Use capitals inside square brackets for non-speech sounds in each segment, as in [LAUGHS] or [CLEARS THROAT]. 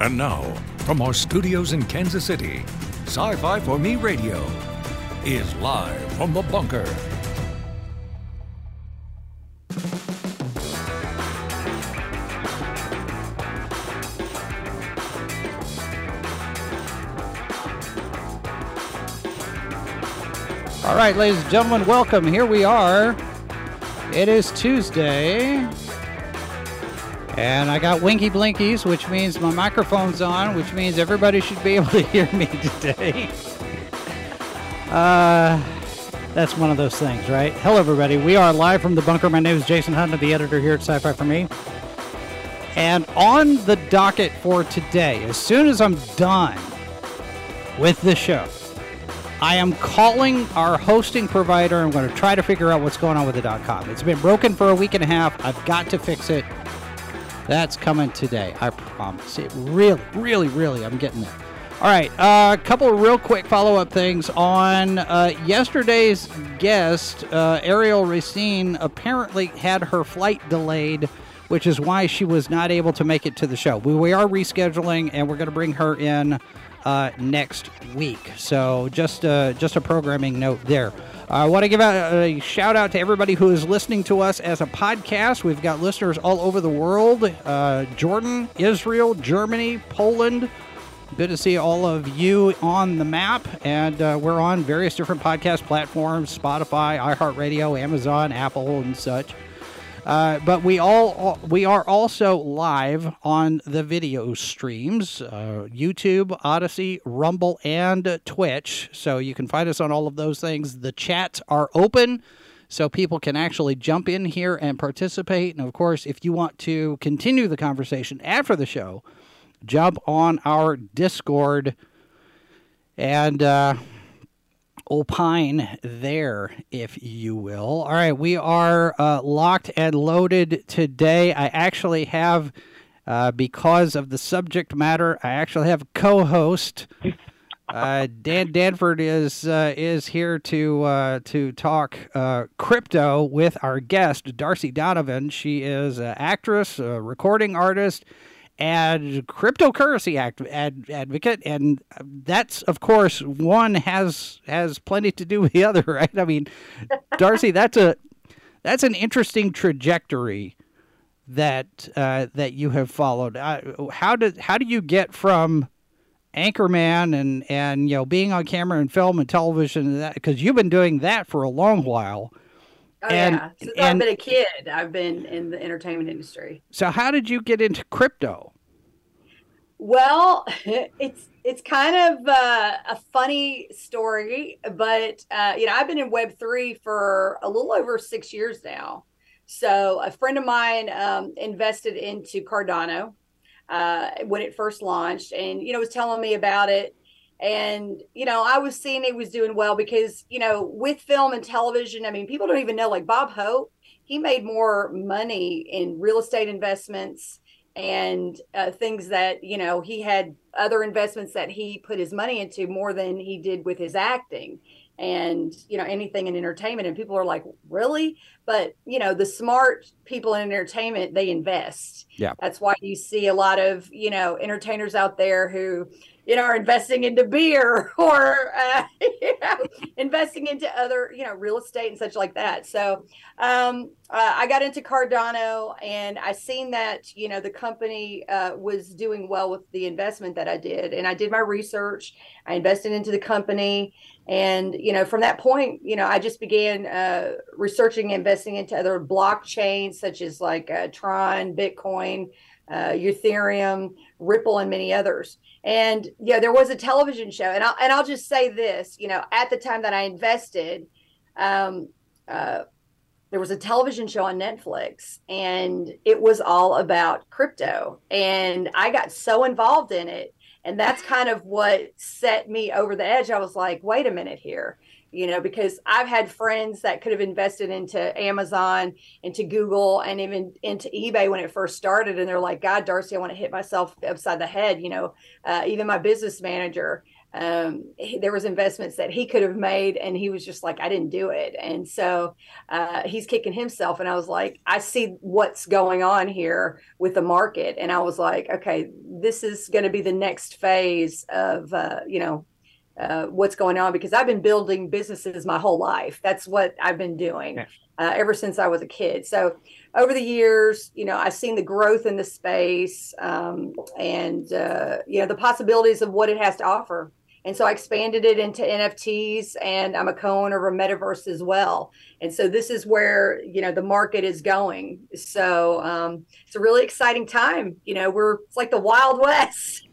And now, from our studios in Kansas City, Sci Fi for Me Radio is live from the bunker. All right, ladies and gentlemen, welcome. Here we are. It is Tuesday. And I got winky blinkies, which means my microphone's on, which means everybody should be [LAUGHS] able to hear me today. Uh, that's one of those things, right? Hello, everybody. We are live from the bunker. My name is Jason Hunt, the editor here at Sci Fi for Me. And on the docket for today, as soon as I'm done with the show, I am calling our hosting provider. I'm going to try to figure out what's going on with the .com. It's been broken for a week and a half. I've got to fix it. That's coming today. I promise. It really, really, really, I'm getting there. All right, a uh, couple of real quick follow up things on uh, yesterday's guest, uh, Ariel Racine, apparently had her flight delayed, which is why she was not able to make it to the show. We, we are rescheduling, and we're going to bring her in uh, next week. So just uh, just a programming note there. I want to give out a shout out to everybody who is listening to us as a podcast. We've got listeners all over the world uh, Jordan, Israel, Germany, Poland. Good to see all of you on the map. And uh, we're on various different podcast platforms Spotify, iHeartRadio, Amazon, Apple, and such. Uh, but we all we are also live on the video streams, uh, YouTube, Odysee, Rumble, and Twitch. So you can find us on all of those things. The chats are open, so people can actually jump in here and participate. And of course, if you want to continue the conversation after the show, jump on our Discord and. Uh, opine there, if you will. All right, we are uh, locked and loaded today. I actually have, uh, because of the subject matter, I actually have co-host. Uh, Dan Danford is uh, is here to uh, to talk uh, crypto with our guest Darcy Donavan. She is an actress, a recording artist, and cryptocurrency act, ad, advocate, and that's of course one has has plenty to do with the other, [LAUGHS] right? I mean, Darcy, that's a that's an interesting trajectory that uh, that you have followed. Uh, how did how do you get from anchorman and and you know being on camera and film and television because you've been doing that for a long while Oh, and, yeah. Since and, I've been a kid, I've been in the entertainment industry. So, how did you get into crypto? Well, [LAUGHS] it's it's kind of uh, a funny story, but uh, you know, I've been in Web three for a little over six years now. So, a friend of mine um, invested into Cardano uh, when it first launched, and you know, was telling me about it and you know i was seeing it was doing well because you know with film and television i mean people don't even know like bob hope he made more money in real estate investments and uh, things that you know he had other investments that he put his money into more than he did with his acting and you know anything in entertainment. And people are like really but you know the smart people in entertainment they invest yeah that's why you see a lot of you know entertainers out there who you know, are investing into beer [LAUGHS] or uh, [LAUGHS] you know, investing into other, you know, real estate and such like that. So um, uh, I got into Cardano and I seen that, you know, the company uh, was doing well with the investment that I did. And I did my research. I invested into the company. And, you know, from that point, you know, I just began uh, researching, investing into other blockchains such as like uh, Tron, Bitcoin, uh, Ethereum, Ripple, and many others. And yeah, there was a television show, and I'll and I'll just say this, you know, at the time that I invested, um, uh, there was a television show on Netflix, and it was all about crypto, and I got so involved in it, and that's kind of what set me over the edge. I was like, wait a minute here you know, because I've had friends that could have invested into Amazon, into Google, and even into eBay when it first started. And they're like, God, Darcy, I want to hit myself upside the head. You know, uh, even my business manager, um, he, there was investments that he could have made and he was just like i didn't do it and so uh, he's kicking himself and i was like i see what's going on here with the market and i was like okay this is going to be the next phase of uh, you know uh, what's going on because I've been building businesses my whole life. That's what I've been doing uh, ever since I was a kid. So over the years, you know, I've seen the growth in the space um, and uh, you know the possibilities of what it has to offer. And so I expanded it into NFTs and I'm a co-owner of a metaverse as well. And so this is where, you know, the market is going. So um, it's a really exciting time. You know, we're, it's like the wild west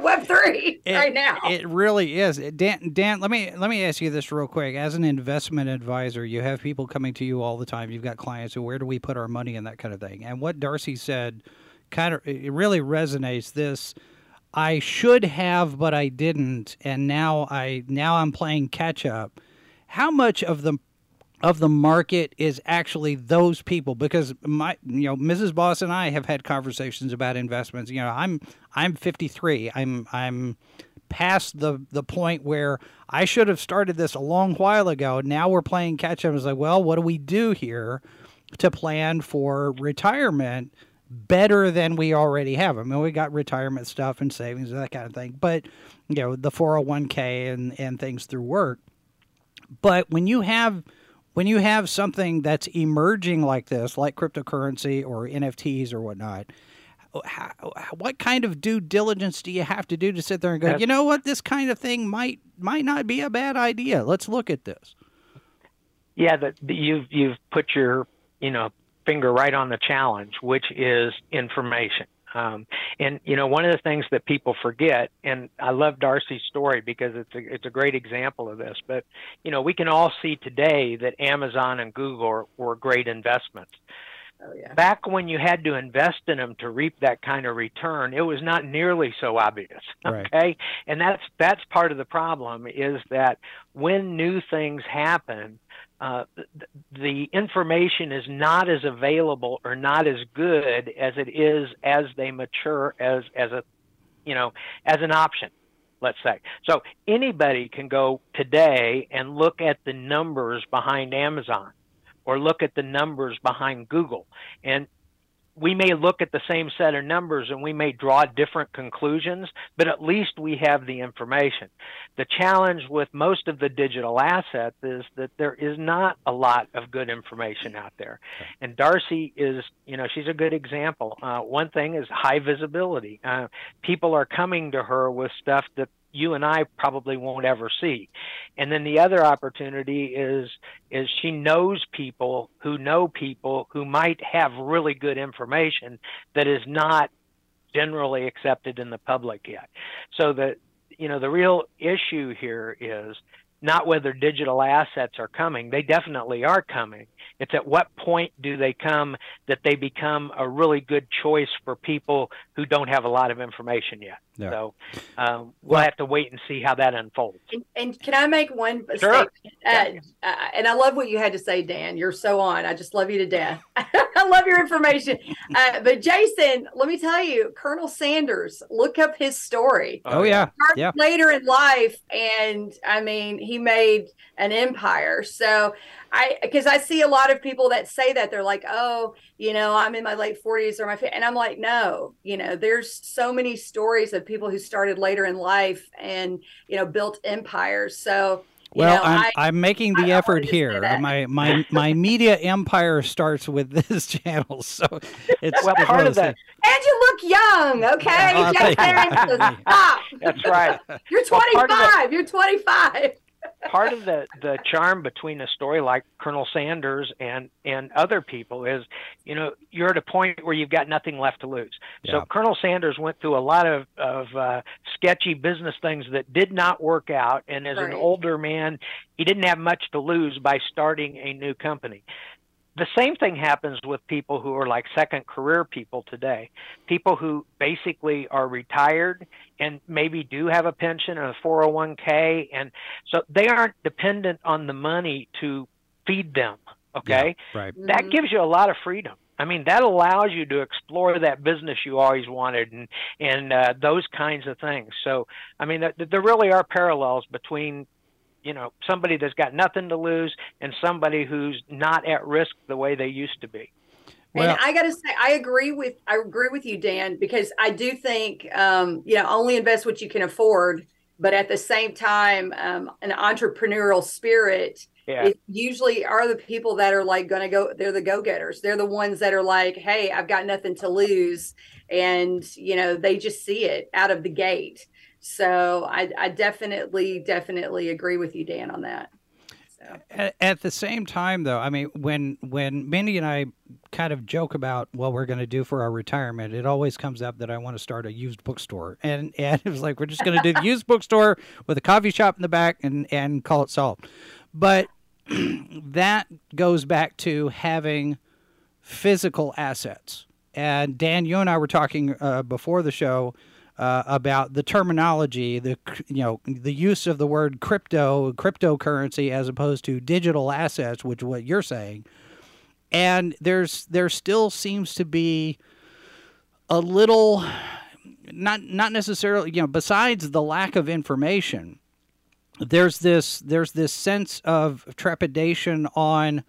web three it, right now. It really is. Dan, Dan, let me, let me ask you this real quick. As an investment advisor, you have people coming to you all the time. You've got clients who, where do we put our money and that kind of thing. And what Darcy said kind of, it really resonates this, I should have, but I didn't, and now I now I'm playing catch up. How much of the of the market is actually those people because my you know Mrs. Boss and I have had conversations about investments. You know, I'm I'm 53. I'm I'm past the the point where I should have started this a long while ago. Now we're playing catch up. It's like, well, what do we do here to plan for retirement? Better than we already have. I mean, we got retirement stuff and savings and that kind of thing, but you know, the 401k and, and things through work. But when you have when you have something that's emerging like this, like cryptocurrency or NFTs or whatnot, how, what kind of due diligence do you have to do to sit there and go, you know what, this kind of thing might might not be a bad idea. Let's look at this. Yeah, that you've you've put your you know finger right on the challenge, which is information. Um, and you know, one of the things that people forget, and I love Darcy's story because it's a it's a great example of this. But you know, we can all see today that Amazon and Google are, were great investments. Oh, yeah. Back when you had to invest in them to reap that kind of return, it was not nearly so obvious. Right. Okay, and that's that's part of the problem is that when new things happen, uh, the information is not as available or not as good as it is as they mature as as a you know as an option let's say. So anybody can go today and look at the numbers behind amazon or look at the numbers behind google. And we may look at the same set of numbers and we may draw different conclusions, but at least we have the information. The challenge with most of the digital assets is that there is not a lot of good information out there. And Darcy is, you know, she's a good example. Uh, one thing is high visibility. Uh, people are coming to her with stuff that you and I probably won't ever see. And then the other opportunity is is she knows people who know people who might have really good information that is not generally accepted in the public yet. So the you know the real issue here is not whether digital assets are coming. They definitely are coming. It's at what point do they come that they become a really good choice for people who don't have a lot of information yet. Yeah. So um, we'll have to wait and see how that unfolds. And, and can I make one sure. statement? Uh, uh, and I love what you had to say, Dan. You're so on. I just love you to death. [LAUGHS] I love your information. Uh, but Jason, let me tell you, Colonel Sanders, look up his story. Oh yeah, yeah. Later in life, and I mean, he made an empire. So I because I see a lot of people that say that they're like, oh, you know, I'm in my late 40s or my and I'm like, no, you know, there's so many stories of people who started later in life and you know built empires. So well, know, I'm, I, am making the I effort here. My my my media empire starts with [LAUGHS] this channel, so it's well part of that. And you look young, okay? Oh, [LAUGHS] stop. That's right. You're 25. Well, You're 25 part of the the charm between a story like Colonel Sanders and and other people is, you know, you're at a point where you've got nothing left to lose. Yeah. So Colonel Sanders went through a lot of of uh, sketchy business things that did not work out, and as right. an older man, he didn't have much to lose by starting a new company the same thing happens with people who are like second career people today. People who basically are retired and maybe do have a pension and a 401k. And so they aren't dependent on the money to feed them. Okay. Yeah, right. That gives you a lot of freedom. I mean, that allows you to explore that business you always wanted and and uh, those kinds of things. So, I mean, th- there really are parallels between you know somebody that's got nothing to lose and somebody who's not at risk the way they used to be. Well, and I got to say, I agree with I agree with you, Dan, because I do think um, you know only invest what you can afford, but at the same time, um, an entrepreneurial spirit yeah. it usually are the people that are like going to go they're the go-getters they're the ones that are like hey i've got nothing to lose and you know they just see it out of the gate so i, I definitely definitely agree with you dan on that. At, at, the same time though i mean when when mindy and i kind of joke about what we're going to do for our retirement it always comes up that i want to start a used bookstore. And [LAUGHS] and it was like we're just going to do the used bookstore with a coffee shop in the back and and call it solved. But [CLEARS THROAT] that goes back to having physical assets. And Dan, you and I were talking uh, before the show uh, about the terminology, the you know the use of the word crypto, cryptocurrency, as opposed to digital assets, which is what you're saying. And there's there still seems to be a little, not not necessarily you know, besides the lack of information there's this there's this sense of trepidation on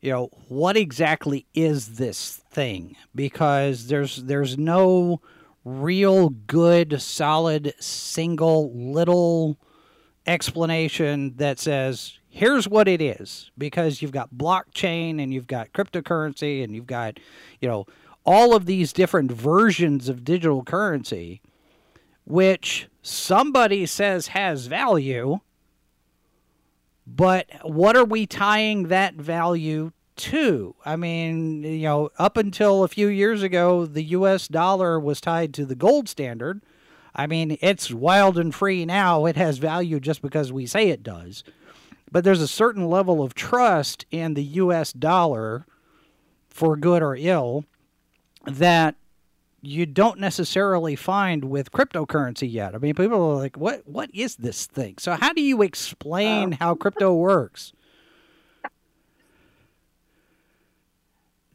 you know what exactly is this thing because there's there's no real good solid single little explanation that says here's what it is. Because you've got blockchain and you've got cryptocurrency and you've got you know all of these different versions of digital currency which somebody says has value but what are we tying that value to? I mean, you know, up until a few years ago, the US dollar was tied to the gold standard. I mean, it's wild and free now. It has value just because we say it does. But there's a certain level of trust in the US dollar, for good or ill, that you don't necessarily find with cryptocurrency yet. I mean, people are like, "What? What is this thing?" So, how do you explain oh. how crypto works?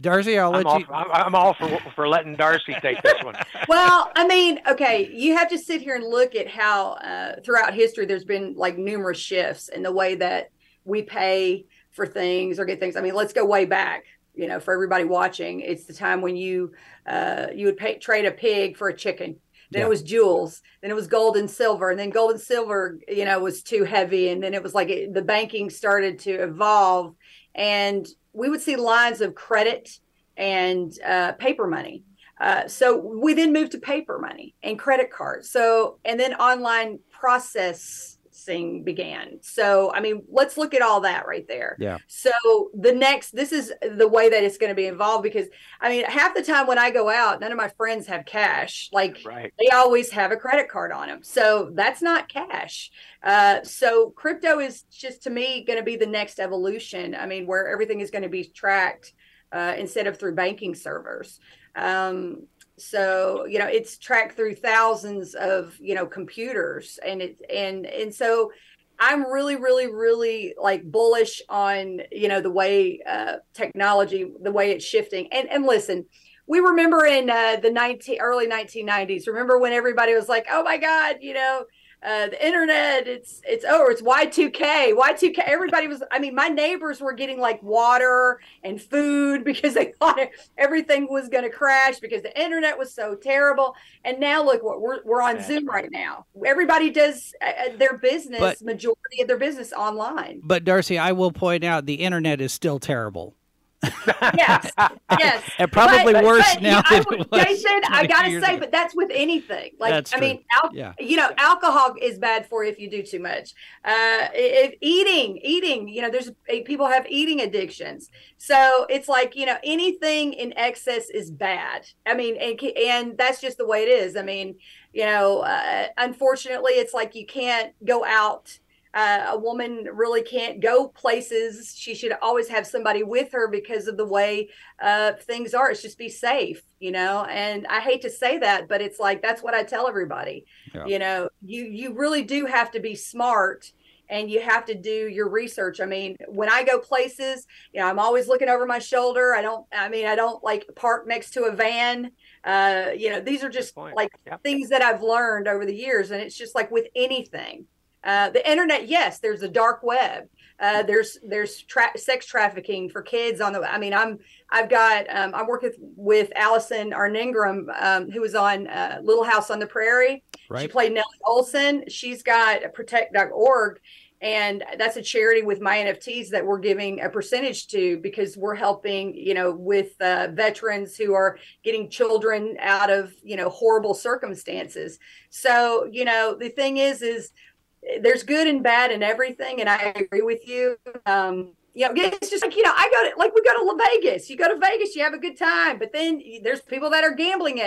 Darcy, I'll let I'm you. All, I'm all for for letting Darcy take this one. [LAUGHS] well, I mean, okay, you have to sit here and look at how uh, throughout history there's been like numerous shifts in the way that we pay for things or get things. I mean, let's go way back you know, for everybody watching, it's the time when you uh, you would pay, trade a pig for a chicken. Then yeah. it was jewels. Then it was gold and silver. And then gold and silver, you know, was too heavy. And then it was like it, the banking started to evolve, and we would see lines of credit and uh, paper money. Uh, so we then moved to paper money and credit cards. So and then online process began. So, I mean, let's look at all that right there. Yeah. So, the next, this is the way that it's going to be involved because, I mean, half the time when I go out, none of my friends have cash. Like, right. they always have a credit card on them. So, that's not cash. Uh, so, crypto is just to me going to be the next evolution. I mean, where everything is going to be tracked uh, instead of through banking servers. Um, so you know it's tracked through thousands of you know computers and it and and so i'm really really really like bullish on you know the way uh, technology the way it's shifting. And and listen we remember in uh, the 19 early 1990s remember when everybody was like oh my god you know uh, the internet it's it's oh it's y2k y2k everybody was i mean my neighbors were getting like water and food [LAUGHS] because they thought everything was going to crash because the internet was so terrible. And now look what we're, we're on zoom right now. Everybody does uh, uh, their business but, majority of their business online. But darcy i will point out the internet is still terrible [LAUGHS] yes, yes. [LAUGHS] And probably but, worse but, now than it was. Jason, I gotta say, ago. but that's with anything. Like, that's I true. mean, al- yeah. you know, alcohol is bad for you if you do too much. Uh, if eating, eating, you know, there's eh, people have eating addictions, so it's like you know, anything in excess is bad. I mean, and and that's just the way it is. I mean, you know, uh, unfortunately, it's like you can't go out uh, a woman really can't go places. She should always have somebody with her because of the way uh, things are. It's just be safe, you know. And I hate to say that, but it's like that's what I tell everybody. Yeah. You know, you you really do have to be smart and you have to do your research. I mean, when I go places, you know, I'm always looking over my shoulder. I don't, I mean, I don't like park next to a van. Uh, you know, these are just like yep. things that I've learned over the years. And it's just like with anything. Uh, the internet, yes, there's a dark web. Uh, there's there's tra- sex trafficking for kids on the. I mean, I'm I've got um, I'm working with, with Alison Arngrim, um, who was on uh, Little House on the Prairie. Right. She played Nellie Oleson. She's got Protect.org, and that's a charity with my NFTs that we're giving a percentage to because we're helping you know with uh, veterans who are getting children out of you know horrible circumstances. So you know the thing is is there's good and bad in everything, and I agree with you. Um, you know, it's just like you know, I go to like we go to La Vegas. You go to Vegas, you have a good time, but then there's people that are gambling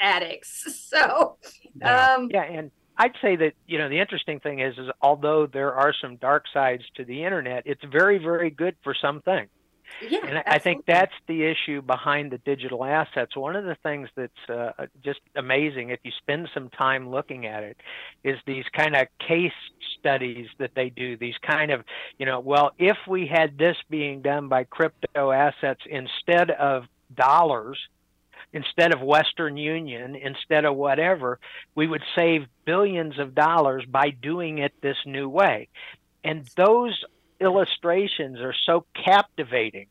addicts. [LAUGHS] So, yeah. Um, yeah, and I'd say that you know the interesting thing is, is although there are some dark sides to the internet, it's very, very good for some things. Yeah, and I think that's the issue behind the digital assets. One of the things that's uh, just amazing, if you spend some time looking at it, is these kind of case studies that they do. These kind of, you know, well, if we had this being done by crypto assets instead of dollars, instead of Western Union, instead of whatever, we would save billions of dollars by doing it this new way. And those illustrations are so captivating.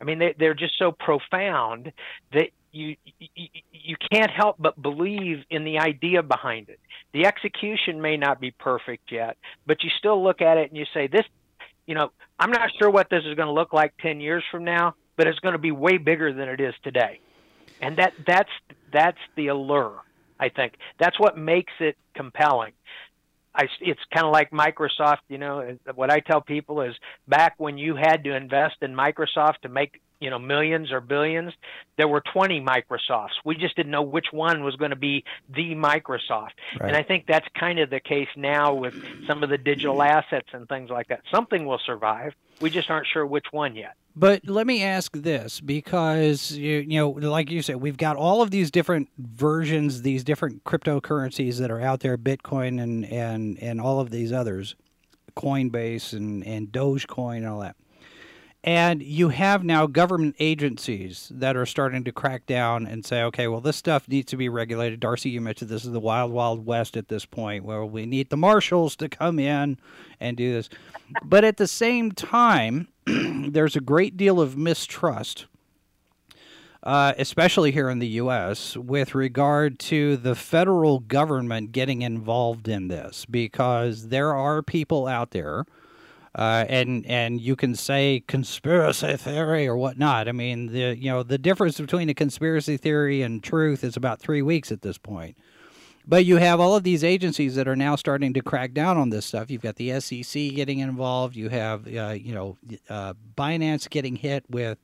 I mean, they, they're just so profound that you, you you can't help but believe in the idea behind it. The execution may not be perfect yet, but you still look at it and you say, "This, you know, I'm not sure what this is going to look like ten years from now, but it's going to be way bigger than it is today." And that that's that's the allure. I think that's what makes it compelling. I, it's kind of like Microsoft. You know, what I tell people is back when you had to invest in Microsoft to make you know millions or billions there were 20 microsofts we just didn't know which one was going to be the microsoft right. and i think that's kind of the case now with some of the digital assets and things like that something will survive we just aren't sure which one yet but let me ask this because you, you know like you said we've got all of these different versions these different cryptocurrencies that are out there bitcoin and and and all of these others coinbase and and dogecoin and all that and you have now government agencies that are starting to crack down and say, okay, well, this stuff needs to be regulated. Darcy, you mentioned this is the wild, wild west at this point where we need the marshals to come in and do this. But at the same time, [CLEARS THROAT] there's a great deal of mistrust. Uh, especially here in the U.S., with regard to the federal government getting involved in this, because there are people out there uh, and and you can say conspiracy theory or whatnot. I mean, the you know the difference between a conspiracy theory and truth is about three weeks at this point. But you have all of these agencies that are now starting to crack down on this stuff. You've got the SEC getting involved. You have uh, you know uh, Binance getting hit with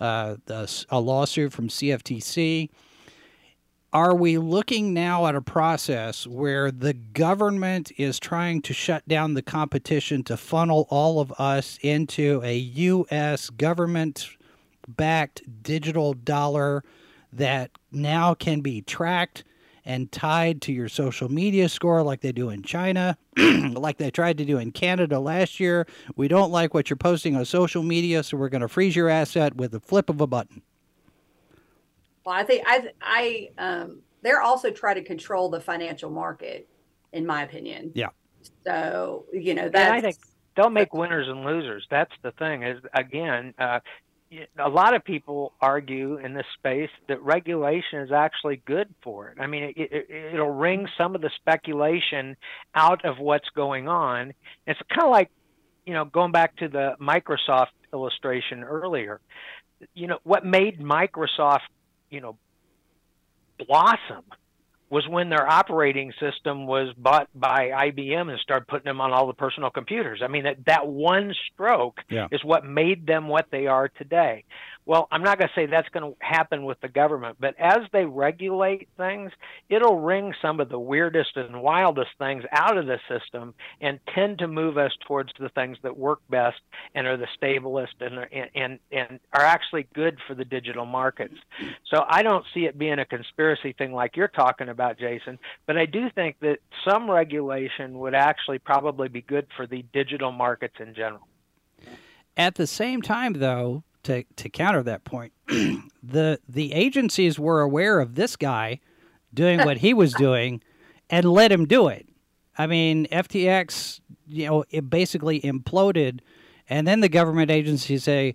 uh, a lawsuit from CFTC are we looking now at a process where the government is trying to shut down the competition to funnel all of us into a U.S. government backed digital dollar that now can be tracked and tied to your social media score like they do in China, [CLEARS THROAT] like they tried to do in Canada last year? We don't like what you're posting on social media, so we're going to freeze your asset with a flip of a button. Well, I think I I um they're also trying to control the financial market, in my opinion. Yeah. So you know that I think they'll make winners and losers. That's the thing. Is again, uh, a lot of people argue in this space that regulation is actually good for it. I mean, it, it, it'll wring some of the speculation out of what's going on. It's kind of like, you know, going back to the Microsoft illustration earlier. You know, what made Microsoft you know blossom was when their operating system was bought by IBM and started putting them on all the personal computers. I mean, that, that one stroke yeah. is what made them what they are today. Well, I'm not going to say that's going to happen with the government, but as they regulate things, it'll wring some of the weirdest and wildest things out of the system and tend to move us towards the things that work best and are the stablest and are, and and are actually good for the digital markets. So I don't see it being a conspiracy thing like you're talking about, Jason, but I do think that some regulation would actually probably be good for the digital markets in general. At the same time, though, to, to counter that point, [CLEARS THROAT] the the agencies were aware of this guy doing what he was doing and let him do it. I mean, FTX, you know, it basically imploded, and then the government agencies say,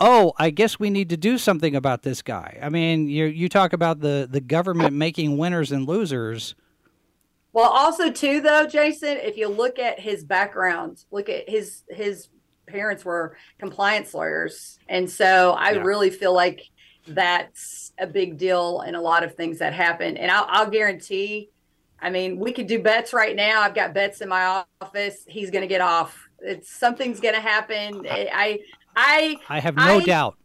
"Oh, I guess we need to do something about this guy." I mean, you you talk about the the government making winners and losers. Well, also too though, Jason, if you look at his background, look at his his parents were compliance lawyers. And so I yeah. really feel like that's a big deal in a lot of things that happen. And I'll, I'll guarantee, I mean, we could do bets right now. I've got bets in my office. He's going to get off. It's something's going to happen. I, I, I have no I, doubt.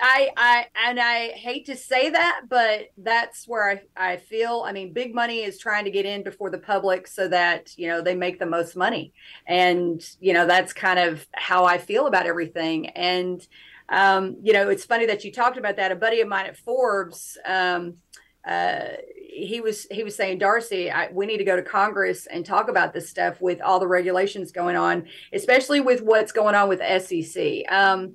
I, I, and I hate to say that, but that's where I, I feel. I mean, big money is trying to get in before the public so that, you know, they make the most money. And, you know, that's kind of how I feel about everything. And, um, you know, it's funny that you talked about that. A buddy of mine at Forbes, um, uh, he was he was saying, Darcy, I, we need to go to Congress and talk about this stuff with all the regulations going on, especially with what's going on with SEC. Um,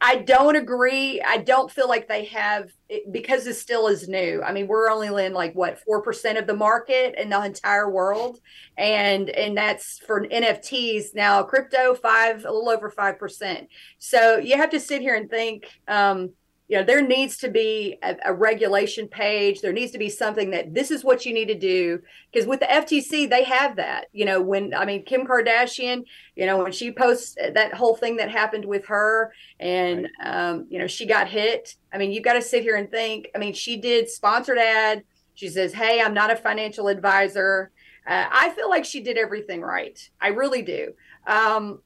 I don't agree. I don't feel like they have because it still is new. I mean, we're only in like what four percent of the market in the entire world, and and that's for NFTs. Now, crypto five, a little over five percent. So you have to sit here and think. Um, you know there needs to be a, a, regulation page. There needs to be something that this is what you need to do. Because with the ftc they have that you know when i mean kim kardashian you know when she posts that whole thing that happened with her and right. um, you know she got hit. I mean you've got to sit here and think. I mean she did sponsored ad. She says hey i'm not a financial advisor. Uh, i feel like she did everything right. I really do. Um,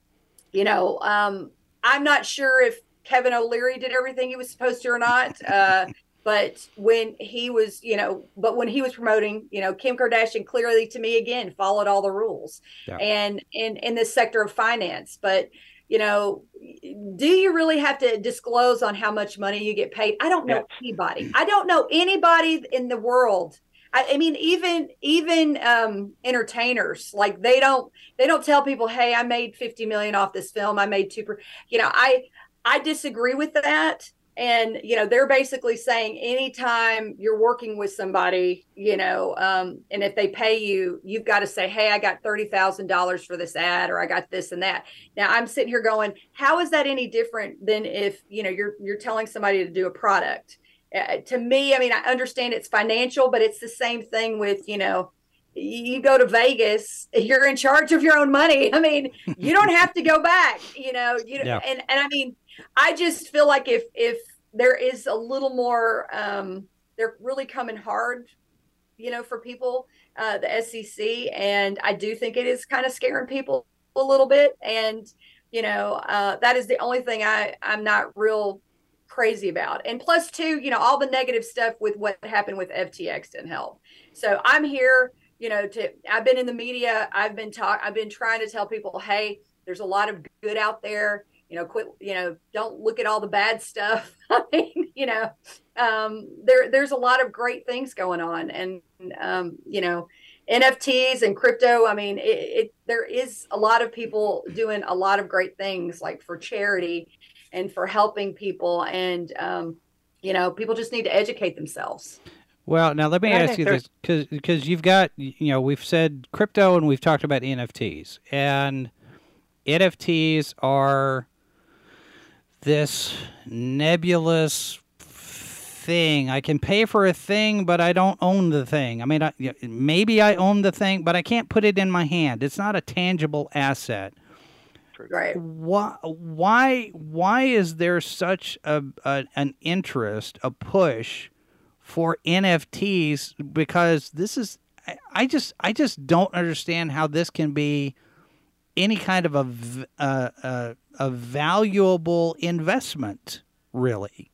you know um, i'm not sure if Kevin O'Leary did everything he was supposed to or not. Uh, but when he was, you know, but when he was promoting, you know, Kim Kardashian clearly to me again followed all the rules yeah. and in in this sector of finance. But you know, do you really have to disclose on how much money you get paid? I don't know yeah. anybody. I don't know anybody in the world I, I, mean, even even um, entertainers like they don't they don't tell people, "Hey, I made fifty million off this film. I made two per." You know, I I disagree with that. And, you know, they're basically saying anytime you're working with somebody, you know, um, and if they pay you, you've got to say, hey, I got $30,000 for this ad or I got this and that. Now I'm sitting here going, how is that any different than if, you know, you're, you're telling somebody to do a product? Uh, to me, I mean, I understand it's financial, but it's the same thing with, you know, you go to Vegas, [LAUGHS] you're in charge of your own money. I mean, you don't have to go back, you know, you yeah. and, and I mean, I just feel like if if there is a little more, um, they're really coming hard, you know, for people, uh, the SEC, and I do think it is kind of scaring people a little bit, and you know, uh, that is the only thing I I'm not real crazy about. And plus, two, you know, all the negative stuff with what happened with FTX didn't help. So I'm here, you know, to I've been in the media. I've been talk. I've been trying to tell people, hey, there's a lot of good out there you know, quit, you know, don't look at all the bad stuff. [LAUGHS] I mean, you know, um, there, there's a lot of great things going on and, um, you know, NFTs and crypto. I mean, it, it, there is a lot of people doing a lot of great things like for charity and for helping people. And, um, you know, people just need to educate themselves. Well, now let me ask you this because because you've got you know we've said crypto and we've talked about NFTs and NFTs are this nebulous thing. I can pay for a thing, but I don't own the thing. I mean, I, maybe I own the thing, but I can't put it in my hand. It's not a tangible asset. Right. Why? Why? Why is there such a, a an interest, a push for NFTs? Because this is, I, I just, I just don't understand how this can be any kind of a, a, a, uh, uh, a valuable investment. really.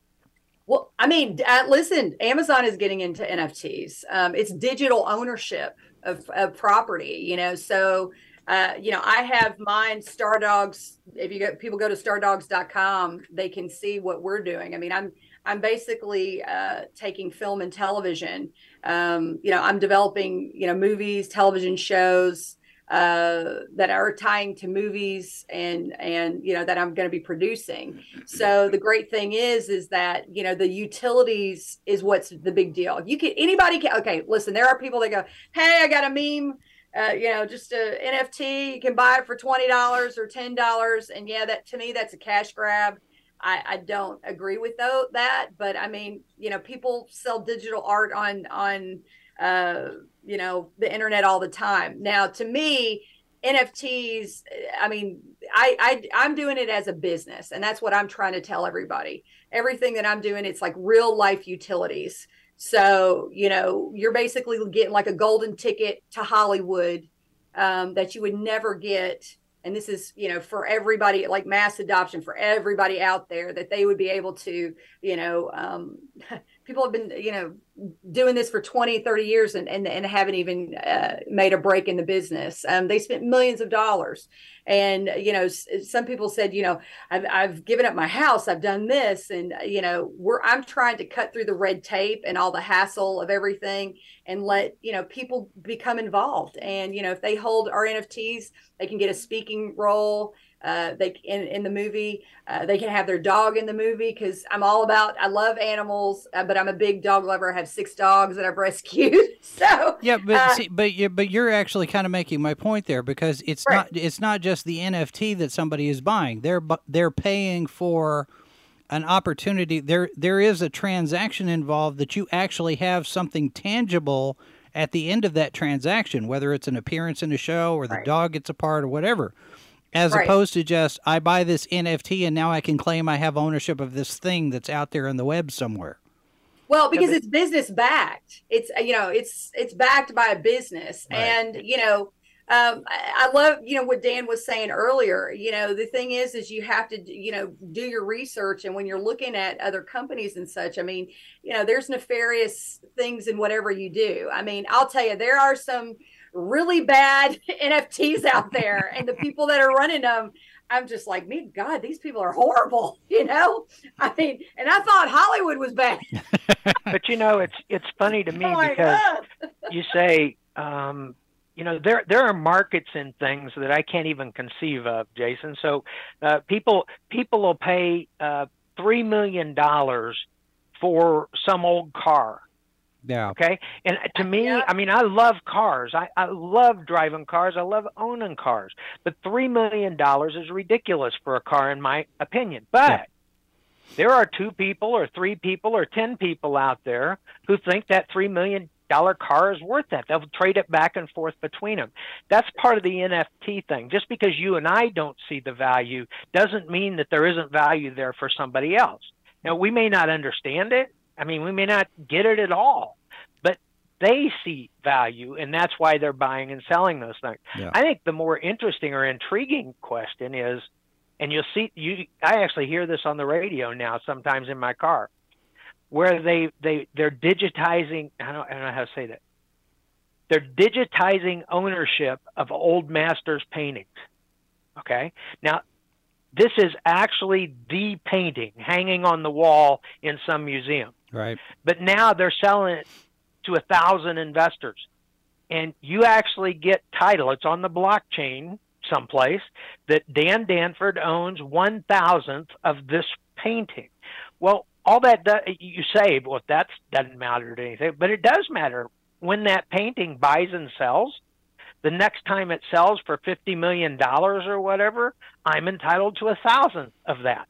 Well, I mean, uh, listen, Amazon is getting into NFTs. Um, it's digital ownership of, of property, you know. So, uh, you know, I have mine, Stardogs. If you go, people go to stardogs.com, they can see what we're doing. I mean, I'm I'm basically uh, taking film and television. Um, you know, I'm developing, you know, movies, television shows, uh, that are tying to movies and and you know that I'm going to be producing. So the great thing is is that you know the utilities is what's the big deal. You can anybody can okay. Listen, there are people that go, hey, I got a meme. Uh, you know, just a NFT. You can buy it for twenty dollars or ten dollars, and yeah, that to me that's a cash grab. I, I don't agree with though, that, but I mean, you know, people sell digital art on on uh, you know the internet all the time. Now to me nfts i mean I, I i'm doing it as a business and that's what i'm trying to tell everybody. Everything that i'm doing it's like real life utilities. So you know you're basically getting like a golden ticket to hollywood um, that you would never get and this is you know for everybody like mass adoption for everybody out there that they would be able to you know um, [LAUGHS] people have been you know doing this for 20 30 years and and, and haven't even uh, made a break in the business. Um, they spent millions of dollars. And you know some people said you know I've, I've given up my house i've done this. And you know we're i'm trying to cut through the red tape and all the hassle of everything and let you know people become involved. And you know if they hold our nfts they can get a speaking role uh, they in in the movie. Uh, they can have their dog in the movie because I'm all about. I love animals, uh, but I'm a big dog lover. I have six dogs that I've [LAUGHS] rescued. so yeah, but uh, see, but you but you're actually kind of making my point there because it's right. not it's not just the NFT that somebody is buying. They're they're paying for an opportunity. There there is a transaction involved that you actually have something tangible at the end of that transaction, whether it's an appearance in a show or the right. dog gets a part or whatever as right. opposed to just I buy this NFT and now I can claim I have ownership of this thing that's out there on the web somewhere. Well, because it's business backed. It's you know, it's it's backed by a business, right. and you know, um, I, I love you know what Dan was saying earlier. You know, the thing is, is you have to you know do your research, and when you're looking at other companies and such, I mean, you know, there's nefarious things in whatever you do. I mean, I'll tell you, there are some really bad [LAUGHS] NFTs out there, and the people that are running them. I'm just like, me, God, these people are horrible. [LAUGHS] You know, I mean, and I thought Hollywood was bad. [LAUGHS] but you know, it's it's funny to me oh because you say, um, you know, there there are markets in things that I can't even conceive of, Jason. So uh, people people will pay uh, three million dollars for some old car yeah. Okay. And uh, to uh, me, yeah. I mean, I love cars. I, I love driving cars. I love owning cars. But $3 million is ridiculous for a car, in my opinion. But yeah. there are two people or three people or 10 people out there who think that $3 million car is worth that. They'll trade it back and forth between them. That's part of the NFT thing. Just because you and I don't see the value doesn't mean that there isn't value there for somebody else. Now, we may not understand it. I mean, we may not get it at all but they see value and that's why they're buying and selling those things. Yeah. I think the more interesting or intriguing question is and you'll see you I actually hear this on the radio now sometimes in my car where they they they're digitizing I don't, I don't know how to say that. They're digitizing ownership of old masters paintings. Okay? Now this is actually the painting hanging on the wall in some museum. Right. But now they're selling it to a thousand investors. And you actually get title. It's on the blockchain someplace that Dan Danford owns one thousandth of this painting. Well, all that you say, well, that doesn't matter to anything, but it does matter when that painting buys and sells. The next time it sells for fifty million dollars or whatever, I'm entitled to a thousandth of that.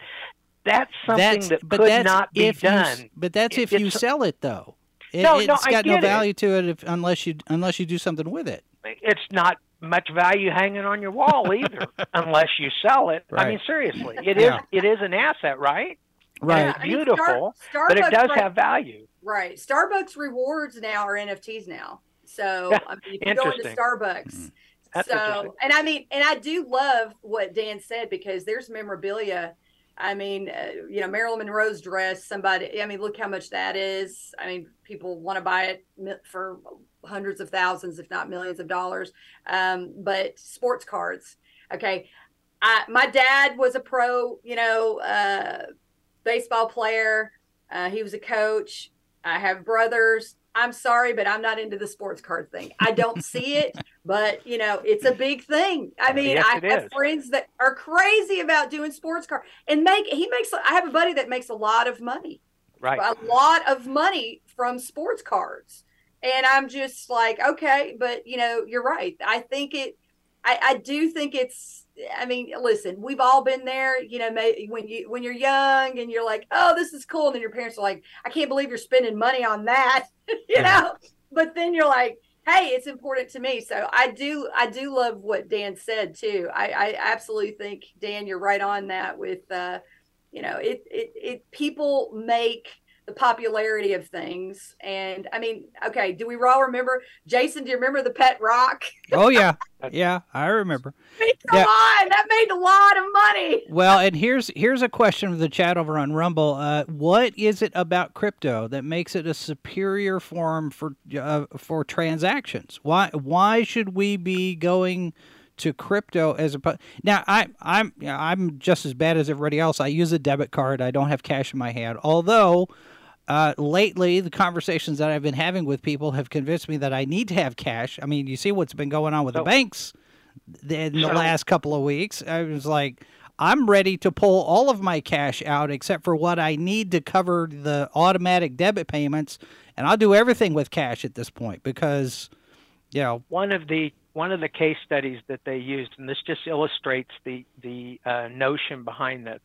That's something that's, that could not be done. You, but that's if you sell it, though. It, no, it's no, got no value it. to it if, unless you unless you do something with it. It's not much value hanging on your wall either, [LAUGHS] unless you sell it. Right. I mean, seriously, it yeah. is it is an asset, right? Right. it's beautiful, mean, Star- but it does right, have value. Right. Starbucks rewards now are NFTs now. So I mean, if you go into Starbucks. Mm-hmm. So, and I mean, and I do love what Dan said because there's memorabilia I mean, uh, you know, Marilyn Monroe's dress, somebody, I mean, look how much that is. I mean, people want to buy it for hundreds of thousands, if not millions of dollars. Um, but sports cards, okay. I, my dad was a pro, you know, uh, baseball player. Uh, he was a coach. I have brothers. I'm sorry, but I'm not into the sports card thing. I don't see it, [LAUGHS] but you know, it's a big thing. I mean, yes, I have is. friends that are crazy about doing sports card and make he makes I have a buddy that makes a lot of money. Right. A lot of money from sports cards. And I'm just like, okay, but you know, you're right. I think it I, I do think it's I mean, listen, we've all been there, you know, when you when you're young and you're like, "Oh, this is cool." And then your parents are like, "I can't believe you're spending money on that." [LAUGHS] you yeah. know? But then you're like, "Hey, it's important to me." So I do I do love what Dan said too. I I absolutely think Dan you're right on that with uh you know, it it it people make the popularity of things. And I mean, okay, do we all remember Jason? Do you remember the pet rock? [LAUGHS] Oh yeah, [LAUGHS] yeah, I remember. I mean, come yeah. on, that made a lot of money. Well, and here's here's a question of the chat over on Rumble. Uh, what is it about crypto that makes it a superior form for uh, for transactions? Why why should we be going? to crypto as a now I I'm I'm just as bad as everybody else. I use a debit card. I don't have cash in my hand. Although uh, lately, the conversations that I've been having with people have convinced me that I need to have cash. I mean, you see what's been going on with so, the banks in the last couple of weeks. I was like, I'm ready to pull all of my cash out except for what I need to cover the automatic debit payments, and I'll do everything with cash at this point because, you know, one of the one of the case studies that they used, and this just illustrates the the uh, notion behind this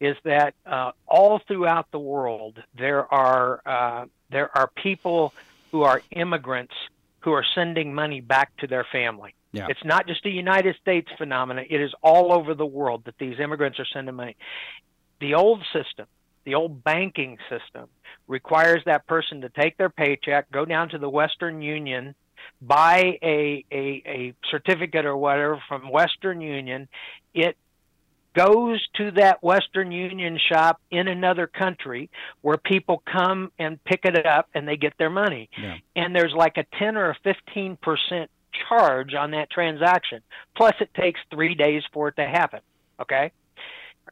is that uh, all throughout the world there are uh, there are people who are immigrants who are sending money back to their family. Yeah. It's not just a United States phenomenon. It is all over the world that these immigrants are sending money. The old system, the old banking system, requires that person to take their paycheck, go down to the Western Union, buy a, a, a certificate or whatever from Western Union. It goes to that Western Union shop in another country where people come and pick it up and they get their money. Yeah. And there's like a 10 or a 15 percent charge on that transaction. Plus, it takes three days for it to happen. Okay?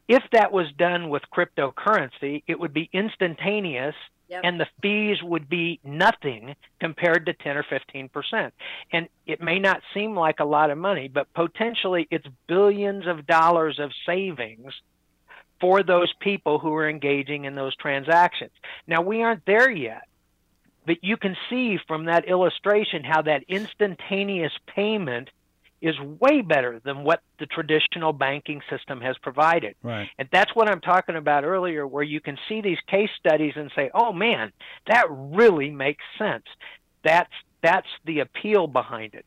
If that was done with cryptocurrency, it would be instantaneous Yep. and the fees would be nothing compared to 10 or 15 percent. And it may not seem like a lot of money, but potentially it's billions of dollars of savings for those people who are engaging in those transactions. Now, we aren't there yet, but you can see from that illustration how that instantaneous payment is way better than what the traditional banking system has provided. Right. And that's what I'm talking about earlier, where you can see these case studies and say, "Oh man, that really makes sense." That's that's the appeal behind it.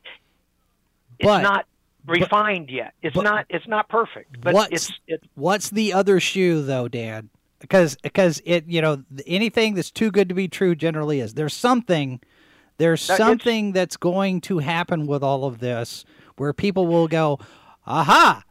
It's but, not refined but, yet. It's but, not it's not perfect, but what's, it's, it's what's the other shoe though, Dan? Because because it you know anything that's too good to be true generally is. There's something there's something that's going to happen with all of this where people will go, aha,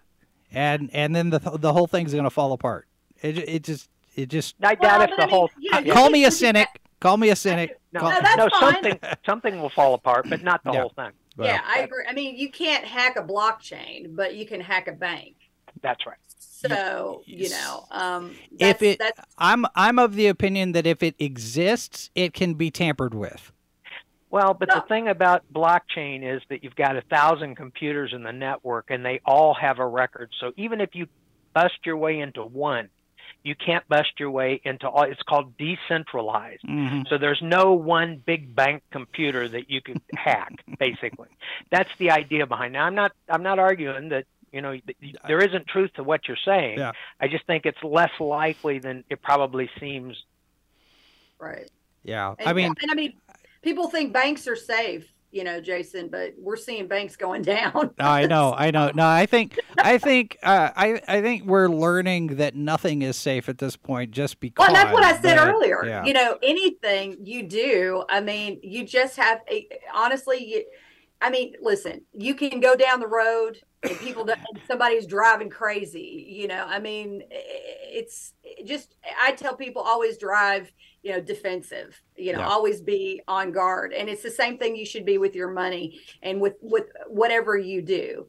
and and then the the whole thing's going to fall apart. It it just it just. I doubt well, if the mean, whole. Yeah, uh, call me a cynic. Call me a cynic. No, no, no something something will fall apart, but not the Yeah. whole thing. Well, yeah, I agree. I mean, you can't hack a blockchain, but you can hack a bank. That's right. So you know, um, If it, that's I'm I'm of the opinion that if it exists, it can be tampered with. Well, but No. the thing about blockchain is that you've got a thousand computers in the network and they all have a record. So even if you bust your way into one, you can't bust your way into all. It's called decentralized. Mhm. So there's no one big bank computer that you can hack. [LAUGHS] Basically, that's the idea behind. Now, I'm not. I'm not arguing that you know th- there isn't truth to what you're saying. Yeah. I just think it's less likely than it probably seems. right. Yeah, And, I mean, and I mean, people think banks are safe, you know, Jason, but we're seeing banks going [LAUGHS] down. I know, I know. No, I think, I think, uh, I, I think we're learning that nothing is safe at this point, just because. Well, that's what I said but- earlier. yeah. You know, anything you do, I mean, you just have a honestly, you, I mean, listen, you can go down the road and people, and somebody's driving crazy. You know, I mean, it's just, I tell people always drive, you know, defensive, you know, yeah. always be on guard. And it's the same thing you should be with your money and with, with whatever you do.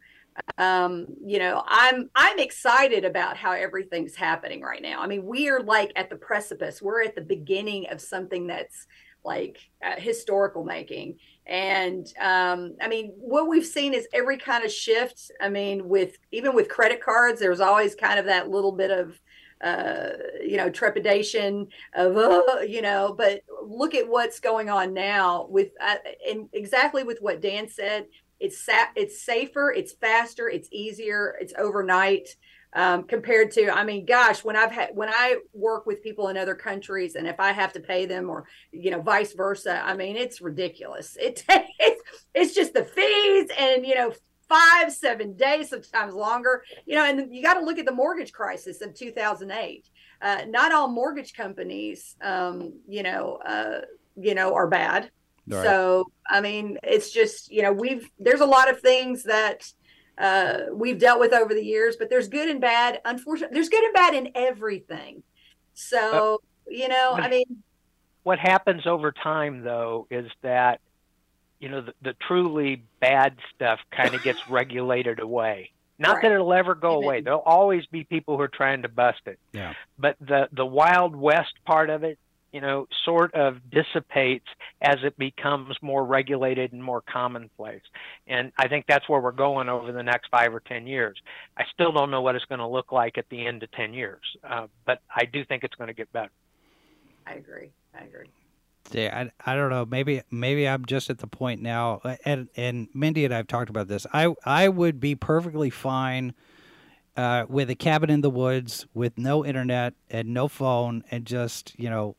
Um you know i'm i'm excited about how everything's happening right now. I mean we are like at the precipice. We're at the beginning of something that's like uh, historical making. And um i mean what we've seen is every kind of shift. I mean with even with credit cards there's always kind of that little bit of uh, you know, trepidation of, uh, you know, but look at what's going on now with, uh, and exactly with what Dan said, it's sa- it's safer, it's faster, it's easier, it's overnight um, compared to. I mean, gosh, when I've had when I work with people in other countries, and if I have to pay them, or you know, vice versa, I mean, it's ridiculous. It [LAUGHS] it's it's just the fees, and you know, five seven days, sometimes longer. You know, and you got to look at the mortgage crisis of 2008. Uh, not all mortgage companies, um, you know, uh, you know, are bad Right. So, I mean, it's just, you know, we've, there's a lot of things that uh, we've dealt with over the years, but there's good and bad. Unfortunately, there's good and bad in everything. So, uh, you know, what, I mean, what happens over time though is that, you know, the, the truly bad stuff kind of gets [LAUGHS] regulated away. Not right. that it'll ever go Amen. away. There'll always be people who are trying to bust it. Yeah. But the the wild west part of it you know, sort of dissipates as it becomes more regulated and more commonplace. And I think that's where we're going over the next five or 10 years. I still don't know what it's going to look like at the end of 10 years, uh, but I do think it's going to get better. I agree. I agree. I, I don't know. Maybe maybe I'm just at the point now, and and Mindy and I've talked about this. I I would be perfectly fine uh, with a cabin in the woods with no internet and no phone and just you know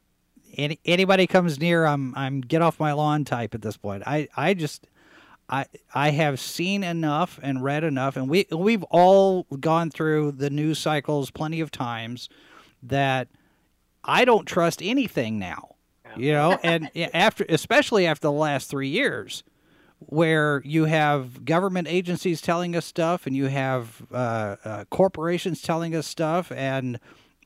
any, anybody comes near, I'm I'm get off my lawn type at this point. I I just I I have seen enough and read enough, and we we've all gone through the news cycles plenty of times that I don't trust anything now. You know, and after especially after the last three years, where you have government agencies telling us stuff, and you have uh, uh, corporations telling us stuff, and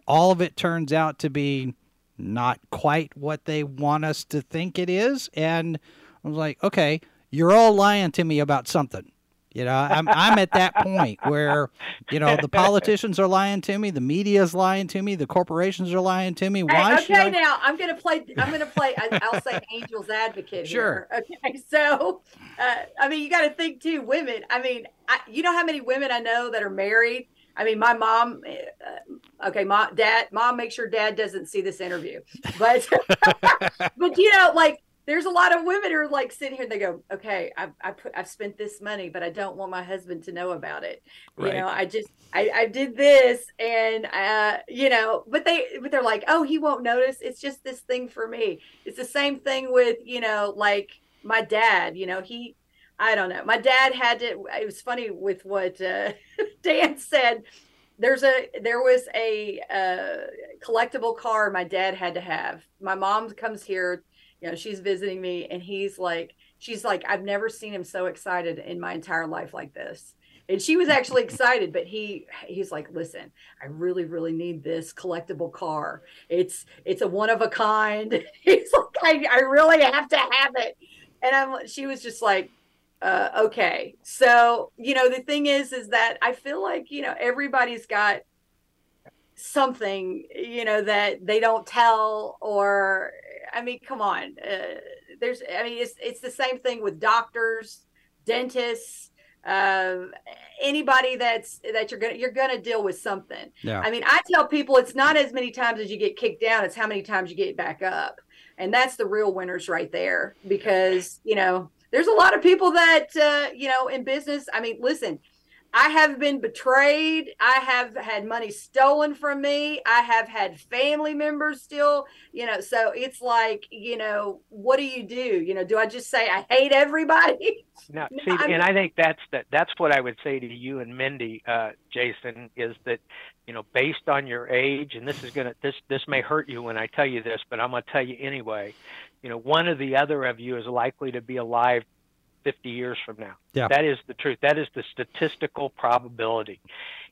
all of it turns out to be not quite what they want us to think it is. And I was like, okay, you're all lying to me about something. You know, I'm I'm at that point where, you know, the politicians are lying to me, the media is lying to me, the corporations are lying to me. Why hey, okay, I... now I'm gonna play. I'm gonna play. I'll say angel's advocate. Sure. Here. Okay, [LAUGHS] so uh, I mean, you got to think too. Women. I mean, I, you know how many women I know that are married I mean, my mom, uh, okay, mom, dad, mom, make sure dad doesn't see this interview. But, [LAUGHS] but you know, like there's a lot of women who are like sitting here and they go, okay, I've, I put, I've spent this money, but I don't want my husband to know about it. Right. You know, I just, I, I did this and, uh, you know, but they, but they're like, oh, he won't notice. It's just this thing for me. It's the same thing with, you know, like my dad, you know, he, I don't know. My dad had to. It was funny with what uh, [LAUGHS] Dan said. There's a there was a uh, collectible car my dad had to have. My mom comes here, you know, she's visiting me, and he's like, she's like, I've never seen him so excited in my entire life like this. And she was actually excited, but he he's like, listen, I really really need this collectible car. It's it's a one of a kind. [LAUGHS] he's like, I, I really have to have it. And I'm she was just like, uh, okay so you know the thing is is that i feel like you know everybody's got something you know that they don't tell or i mean come on uh, there's i mean it's it's the same thing with doctors dentists uh, anybody that's that you're gonna you're gonna deal with something yeah. i mean i tell people it's not as many times as you get kicked down it's how many times you get back up and that's the real winners right there because you know there's a lot of people that uh, you know in business. I mean, listen, I have been betrayed. I have had money stolen from me. I have had family members still, you know, so it's like, you know, what do you do? You know, do I just say I hate everybody? [LAUGHS] No, see, I and I think that's that that's what I would say to you and Mindy, uh, Jason, is that, you know, based on your age, and this is gonna this this may hurt you when I tell you this, but I'm gonna tell you anyway you know, one or the other of you is likely to be alive 50 years from now. Yeah. That is the truth. That is the statistical probability.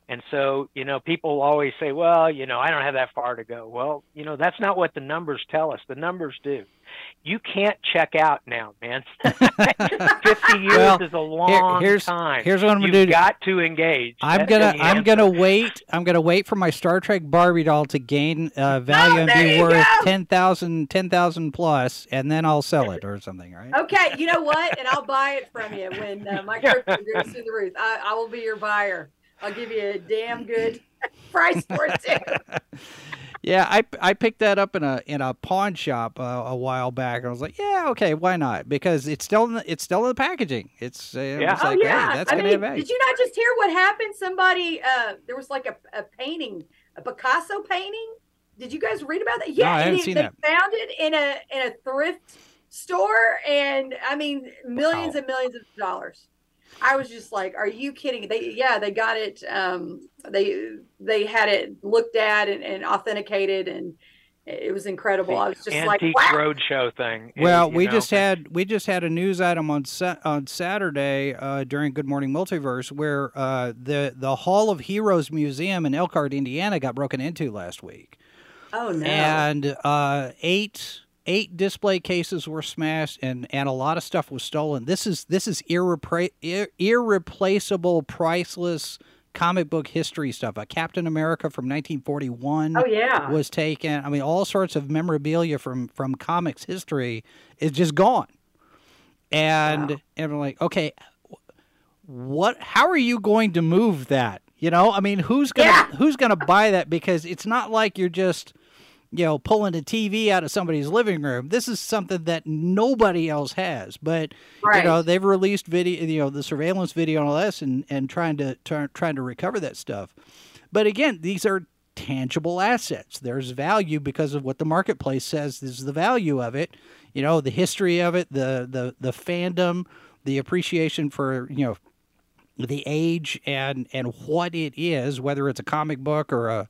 And so, you know, people always say, well, you know, I don't have that far to go. Well, you know, that's not what the numbers tell us. The numbers do. You can't check out now, man. [LAUGHS] 50 years Well, is a long here's- time. here's what I'm gonna do. You've got to engage. I'm gonna I'm gonna wait I'm gonna wait for my Star Trek Barbie doll to gain uh, value and be you worth go. 10,000 10,000 plus and then I'll sell it or something, right? Okay, you know what? And I'll buy it from you when uh, my crypto goes through the roof. I, I will be your buyer. I'll give you a damn good [LAUGHS] price for it too. [LAUGHS] Yeah, I, I picked that up in a in a pawn shop uh, a while back. I was like, yeah, okay, why not? Because it's still in the, it's still in the packaging. It's uh, Yeah. it's Oh like, hey, yeah, that's I mean, did you not just hear what happened? Somebody, uh, there was like a, a painting, a Picasso painting. Did you guys read about that? Yeah, I haven't it- seen they that. found it in a in a thrift store, and I mean, millions Wow. and millions of dollars. I was just like, "Are you kidding?" They yeah, they got it. Um, they they had it looked at and, and authenticated, and it was incredible. I was just like, Antiques "Wow!" Roadshow thing. Well, you we know. just had we just had a news item on sa- on Saturday uh, during Good Morning Multiverse where uh, the the Hall of Heroes Museum in Elkhart, Indiana, got broken into last week, Oh no! and uh, eight eight display cases were smashed, and and a lot of stuff was stolen. This is this is irrepra- ir- irreplaceable, priceless comic book history stuff. A Captain America from 1941 oh yeah. was taken. I mean, all sorts of memorabilia from from comics history is just gone. And Wow. and I'm like, okay, what? How are you going to move that? You know, I mean, who's gonna Yeah. who's gonna buy that? Because it's not like you're just you know pulling a TV out of somebody's living room. This is something that nobody else has. But Right. you know, they've released video, you know, the surveillance video and all this, and and trying to try, trying to recover that stuff. But again, these are tangible assets. There's value because of what the marketplace says is the value of it. You know, the history of it, the the the fandom, the appreciation for you know the age and and what it is, whether it's a comic book or a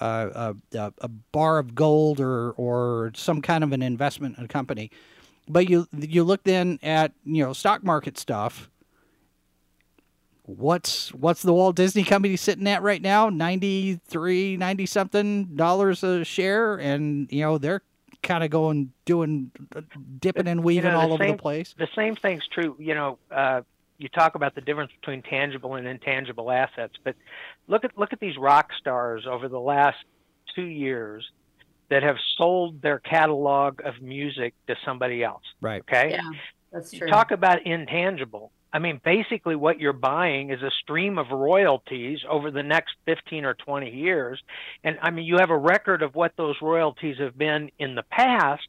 a, a, a bar of gold or or some kind of an investment in a company. But you you look then at you know stock market stuff. What's what's the Walt Disney Company sitting at right now? 93, 90 something dollars a share, and you know they're kind of going doing dipping and weaving know, the all over same- the place. the same thing's true. You know, uh, you talk about the difference between tangible and intangible assets, but look at look at these rock stars over the last two years that have sold their catalog of music to somebody else. Right. Okay, yeah, that's you true. talk about intangible. I mean, basically, what you're buying is a stream of royalties over the next 15 or 20 years. And I mean, you have a record of what those royalties have been in the past,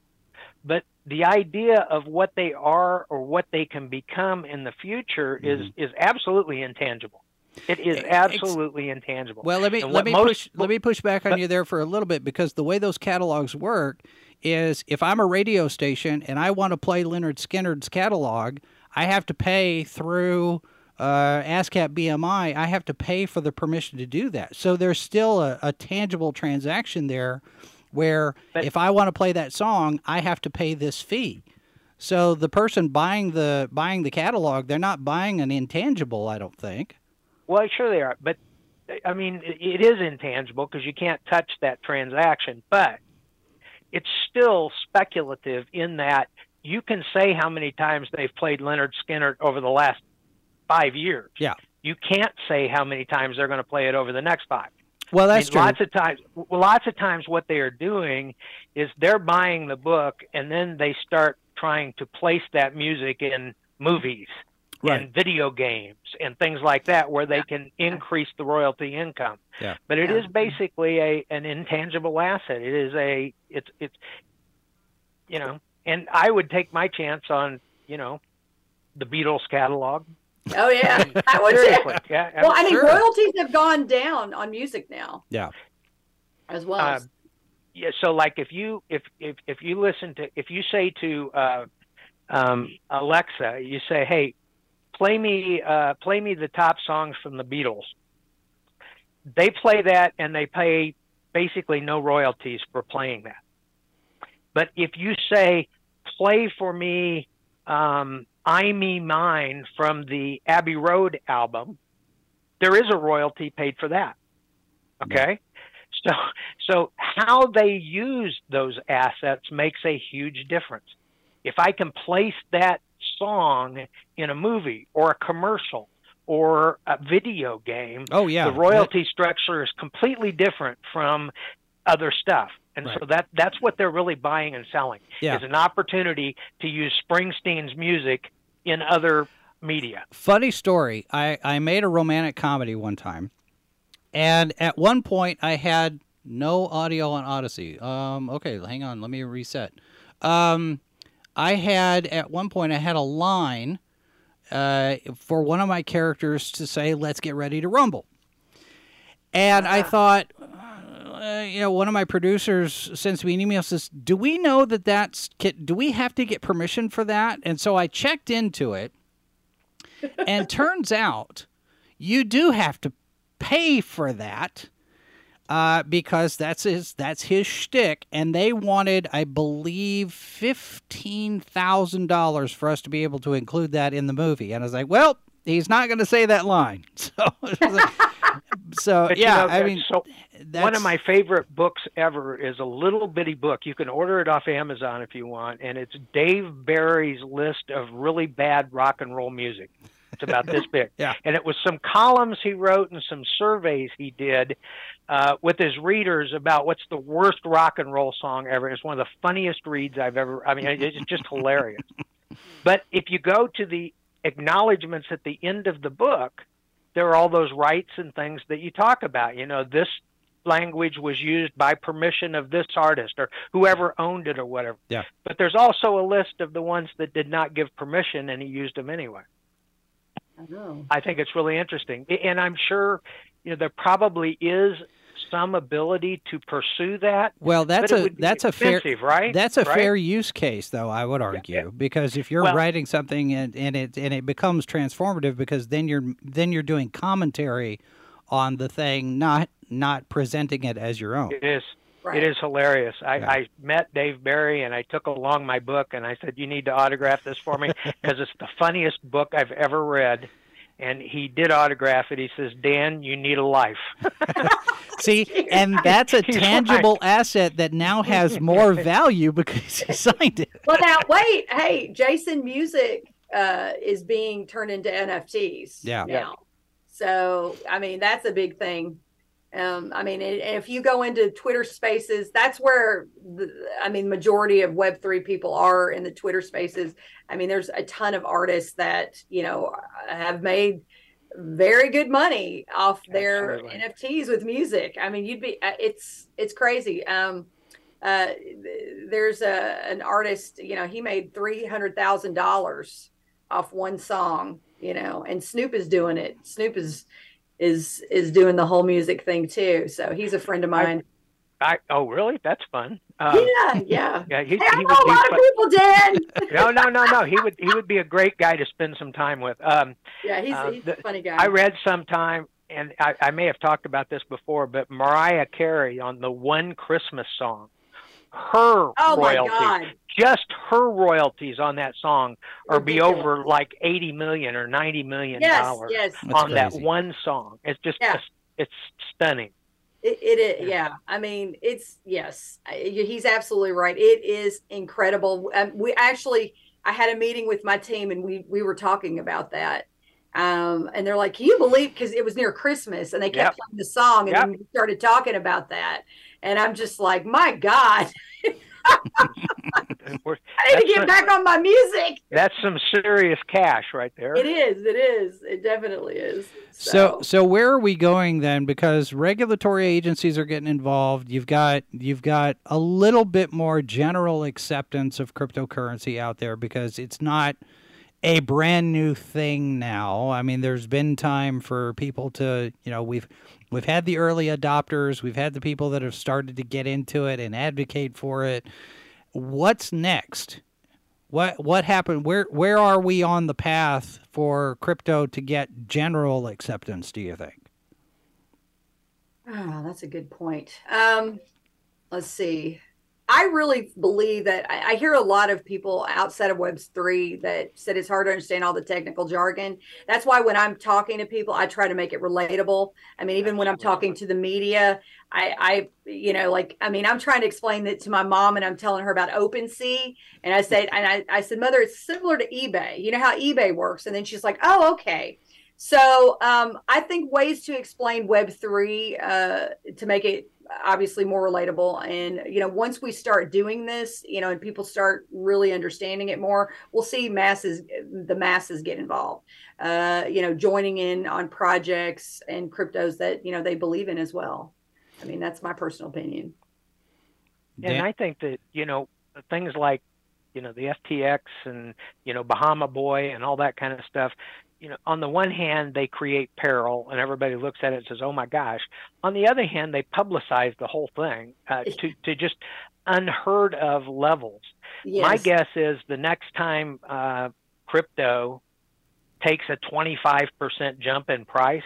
but the idea of what they are or what they can become in the future is mm-hmm. is absolutely intangible. It is Ex- absolutely intangible. Well, let me let me most- push let me push back on you there for a little bit because the way those catalogs work is if I'm a radio station and I want to play Lynyrd Skynyrd's catalog, I have to pay through uh, ASCAP BMI. I have to pay for the permission to do that. So there's still a, a tangible transaction there, where But- if I want to play that song, I have to pay this fee. So the person buying the buying the catalog, they're not buying an intangible. I don't think. Well, sure they are, but I mean, it is intangible because you can't touch that transaction, but it's still speculative in that you can say how many times they've played Lynyrd Skynyrd over the last five years. Yeah. You can't say how many times they're going to play it over the next five. Well, I that's mean, true. Lots of times, lots of times, what they are doing is they're buying the book and then they start trying to place that music in movies Right. and video games and things like that, where they can increase the royalty income. Yeah. But it Yeah. is basically a an intangible asset. It is a it's it's you know, and I would take my chance on you know the Beatles catalog. oh yeah, [LAUGHS] I would too. Seriously, yeah. Well, I mean, Sure. royalties have gone down on music now Yeah. as well. Uh, yeah so like if you if if if you listen to if you say to uh um alexa you say hey play me uh play me the top songs from the beatles they play that and they pay basically no royalties for playing that but if you say play for me um I Me Mine from the Abbey Road album, there is a royalty paid for that. Okay? So so how they use those assets makes a huge difference. If I can place that song in a movie or a commercial or a video game, Oh yeah. the royalty structure is completely different from other stuff. And Right. so that that's what they're really buying and selling Yeah. is an opportunity to use Springsteen's music in other media. Funny story. I, I made a romantic comedy one time, and at one point I had no audio on Odysee. Um, okay, hang on. Let me reset. Um, I had at one point I had a line uh, for one of my characters to say, "Let's get ready to rumble," and I thought. Uh, you know, one of my producers sends me an email says, "Do we know that that's? Do we have to get permission for that?" And so I checked into it, and [LAUGHS] turns out you do have to pay for that uh, because that's his that's his shtick, and they wanted, I believe, fifteen thousand dollars for us to be able to include that in the movie. And I was like, well, he's not going to say that line, [LAUGHS] so. like- So But you yeah, know, I mean, so that's, one of my favorite books ever is a little bitty book. You can order it off Amazon if you want, and it's Dave Barry's list of really bad rock and roll music. It's about this [LAUGHS] big. Yeah. And it was some columns he wrote and some surveys he did uh, with his readers about what's the worst rock and roll song ever. It's one of the funniest reads I've ever. I mean, it- it's just [LAUGHS] hilarious. But if you go to the acknowledgments at the end of the book, there are all those rights and things that you talk about. You know, this language was used by permission of this artist or whoever owned it or whatever. Yeah. But there's also a list of the ones that did not give permission and he used them anyway. I. I think it's really interesting. And I'm sure, you know, there probably is some ability to pursue that. well, that's a that's a fair right? That's a Right? fair use case, though I would argue, yeah. because if you're Well- writing something and, and it and it becomes transformative, because then you're then you're doing commentary on the thing, not not presenting it as your own. It is. Right. It is hilarious. I, Yeah. I met Dave Barry and I took along my book and I said, "You need to autograph this for me [LAUGHS] because it's the funniest book I've ever read." And he did autograph it. He says, "Dan, you need a life." [LAUGHS] See, [LAUGHS] and that's a He's tangible asset that now has more value because he signed it. Well, now wait. Hey, Jason Music uh, is being turned into NFTs. Yeah. Now, so I mean that's a big thing. Um, I mean, if you go into Twitter Spaces, that's where the, I mean, majority of Web three people are in the Twitter Spaces. I mean, there's a ton of artists that you know have made very good money off their Absolutely. NFTs with music. I mean, you'd be uh, it's it's crazy. Um, uh, there's a an artist, you know, he made three hundred thousand dollars off one song, you know, and Snoop is doing it. Snoop is is is doing the whole music thing too. So he's a friend of mine. I oh really? That's fun. Uh, yeah, yeah. [LAUGHS] yeah, he, Hey, I he know a lot fun. of people, Dan. [LAUGHS] no, no, no, no. He would he would be a great guy to spend some time with. Um, yeah, he's, Uh, he's the- a funny guy. I read sometime, and I, I may have talked about this before, but Mariah Carey on the one Christmas song, her oh my royalties, God. just her royalties on that song are be over like eighty million or ninety million dollars yes. That's on that one song. It's just Yeah. it's stunning. It, it is, yeah. I mean, it's yes. He's absolutely right. It is incredible. Um, we actually, I had a meeting with my team, and we we were talking about that. Um, and they're like, "Can you believe?" Because it was near Christmas, and they kept Yep. playing the song, and Yep. then we started talking about that. And I'm just like, "My God, I need to get right. back on my music." That's some serious cash right there. It is. It is. It definitely is. So, so where are we going then? Because regulatory agencies are getting involved. You've got you've got a little bit more general acceptance of cryptocurrency out there because it's not a brand new thing now. I mean, there's been time for people to, you know, we've we've had the early adopters, we've had the people that have started to get into it and advocate for it. What's next? What what happened? Where where are we on the path for crypto to get general acceptance? Do you think? Oh, that's a good point. Um, let's see. I really believe that I, I, hear a lot of people outside of Webs three that said it's hard to understand all the technical jargon. That's why when I'm talking to people, I try to make it relatable. I mean, even when I'm talking to the media, I, I, you know, like I mean, I'm trying to explain it to my mom, and I'm telling her about OpenSea, and I said, and I, I said, Mother, it's similar to eBay. You know how eBay works, and then she's like, Oh, okay. So um, I think ways to explain Web three uh, to make it obviously more relatable. And you know once we start doing this you know and people start really understanding it more we'll see masses the masses get involved. Uh you know joining in on projects and cryptos that you know they believe in as well. I mean that's my personal opinion. And i think that you know things like you know the ftx and you know bahama boy and all that kind of stuff you know, on the one hand, they create peril, and everybody looks at it and says, "Oh my gosh." On the other hand, they publicize the whole thing uh, [LAUGHS] to to just unheard of levels. Yes. My guess is the next time uh, crypto takes a 25% jump in price,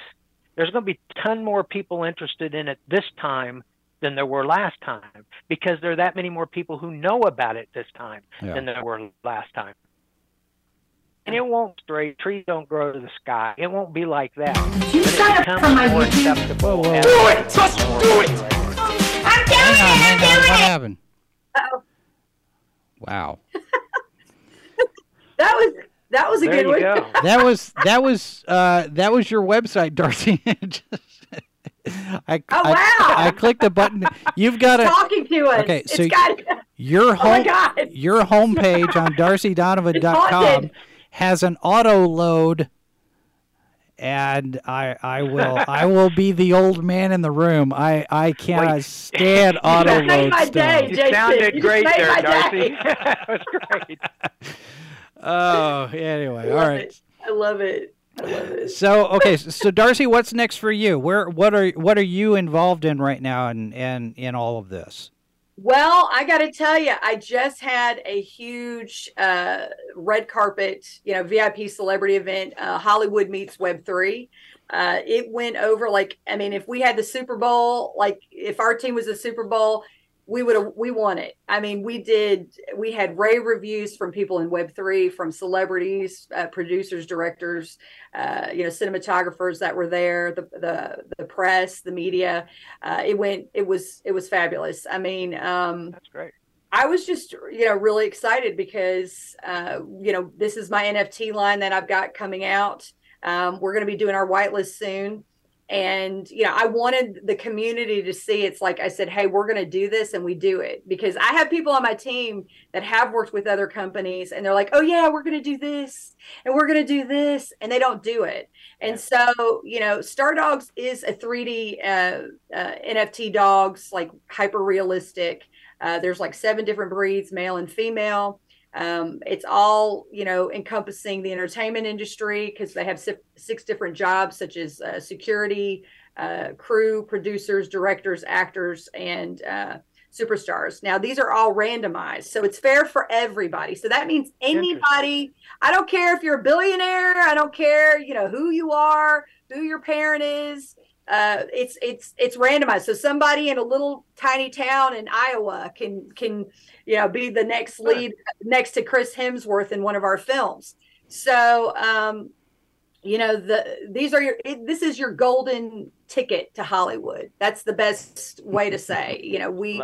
there's going to be a ton more people interested in it this time than there were last time because there are that many more people who know about it this time yeah. than there were last time and it won't straight. Trees don't grow to the sky. It won't be like that. You sign up for my YouTube. Whoa, whoa, whoa. Do it! Just do it! I'm doing hang it! I'm doing it! What happened? Uh-oh. Wow. that was that was a there good one. Go. [LAUGHS] that was that was uh, that was your website, [LAUGHS] Darcy. [LAUGHS] I, oh wow! I, I, clicked the button. You've got to talking to us. Okay, so got, your oh home your homepage on darcydonavan.com has an auto load and I I will [LAUGHS] I will be the old man in the room. I I cannot Wait. stand [LAUGHS] auto you load my stuff. Day, you sounded you great there, Darcy. [LAUGHS] that was great. Oh, anyway, all right. It. I love it. I love it. So okay, so Darcy, what's next for you? Where what are what are you involved in right now and and in all of this? Well, I got to tell you, I just had a huge uh, red carpet, you know, VIP celebrity event, uh, Hollywood meets Web three. Uh, it went over like, I mean, if we had the Super Bowl, like if our team was a Super Bowl, we would have we won it. I mean, we did. We had rave reviews from people in Web three, from celebrities, uh, producers, directors, uh, you know, cinematographers that were there, the the the press, the media. Uh, it went. It was it was fabulous. I mean, um, that's great. I was just, you know, really excited because, uh, you know, this is my NFT line that I've got coming out. Um, we're going to be doing our whitelist soon and you know i wanted the community to see it's like i said hey we're going to do this and we do it. Because i have people on my team that have worked with other companies and they're like oh yeah we're going to do this and we're going to do this and they don't do it. And so you know star dogs is a 3d uh, uh, nft dogs like hyper realistic. Uh, there's like seven different breeds male and female um, it's all you know encompassing the entertainment industry because they have six different jobs such as uh, security, uh, crew, producers, directors, actors, and uh, superstars. Now these are all randomized, so it's fair for everybody. So that means anybody. I don't care if you're a billionaire. I don't care you know who you are, who your parent is uh, it's it's it's randomized. So somebody in a little tiny town in Iowa can can you know be the next lead next to Chris Hemsworth in one of our films. So um, you know the these are your it, this is your golden ticket to Hollywood. That's the best way to say. You know we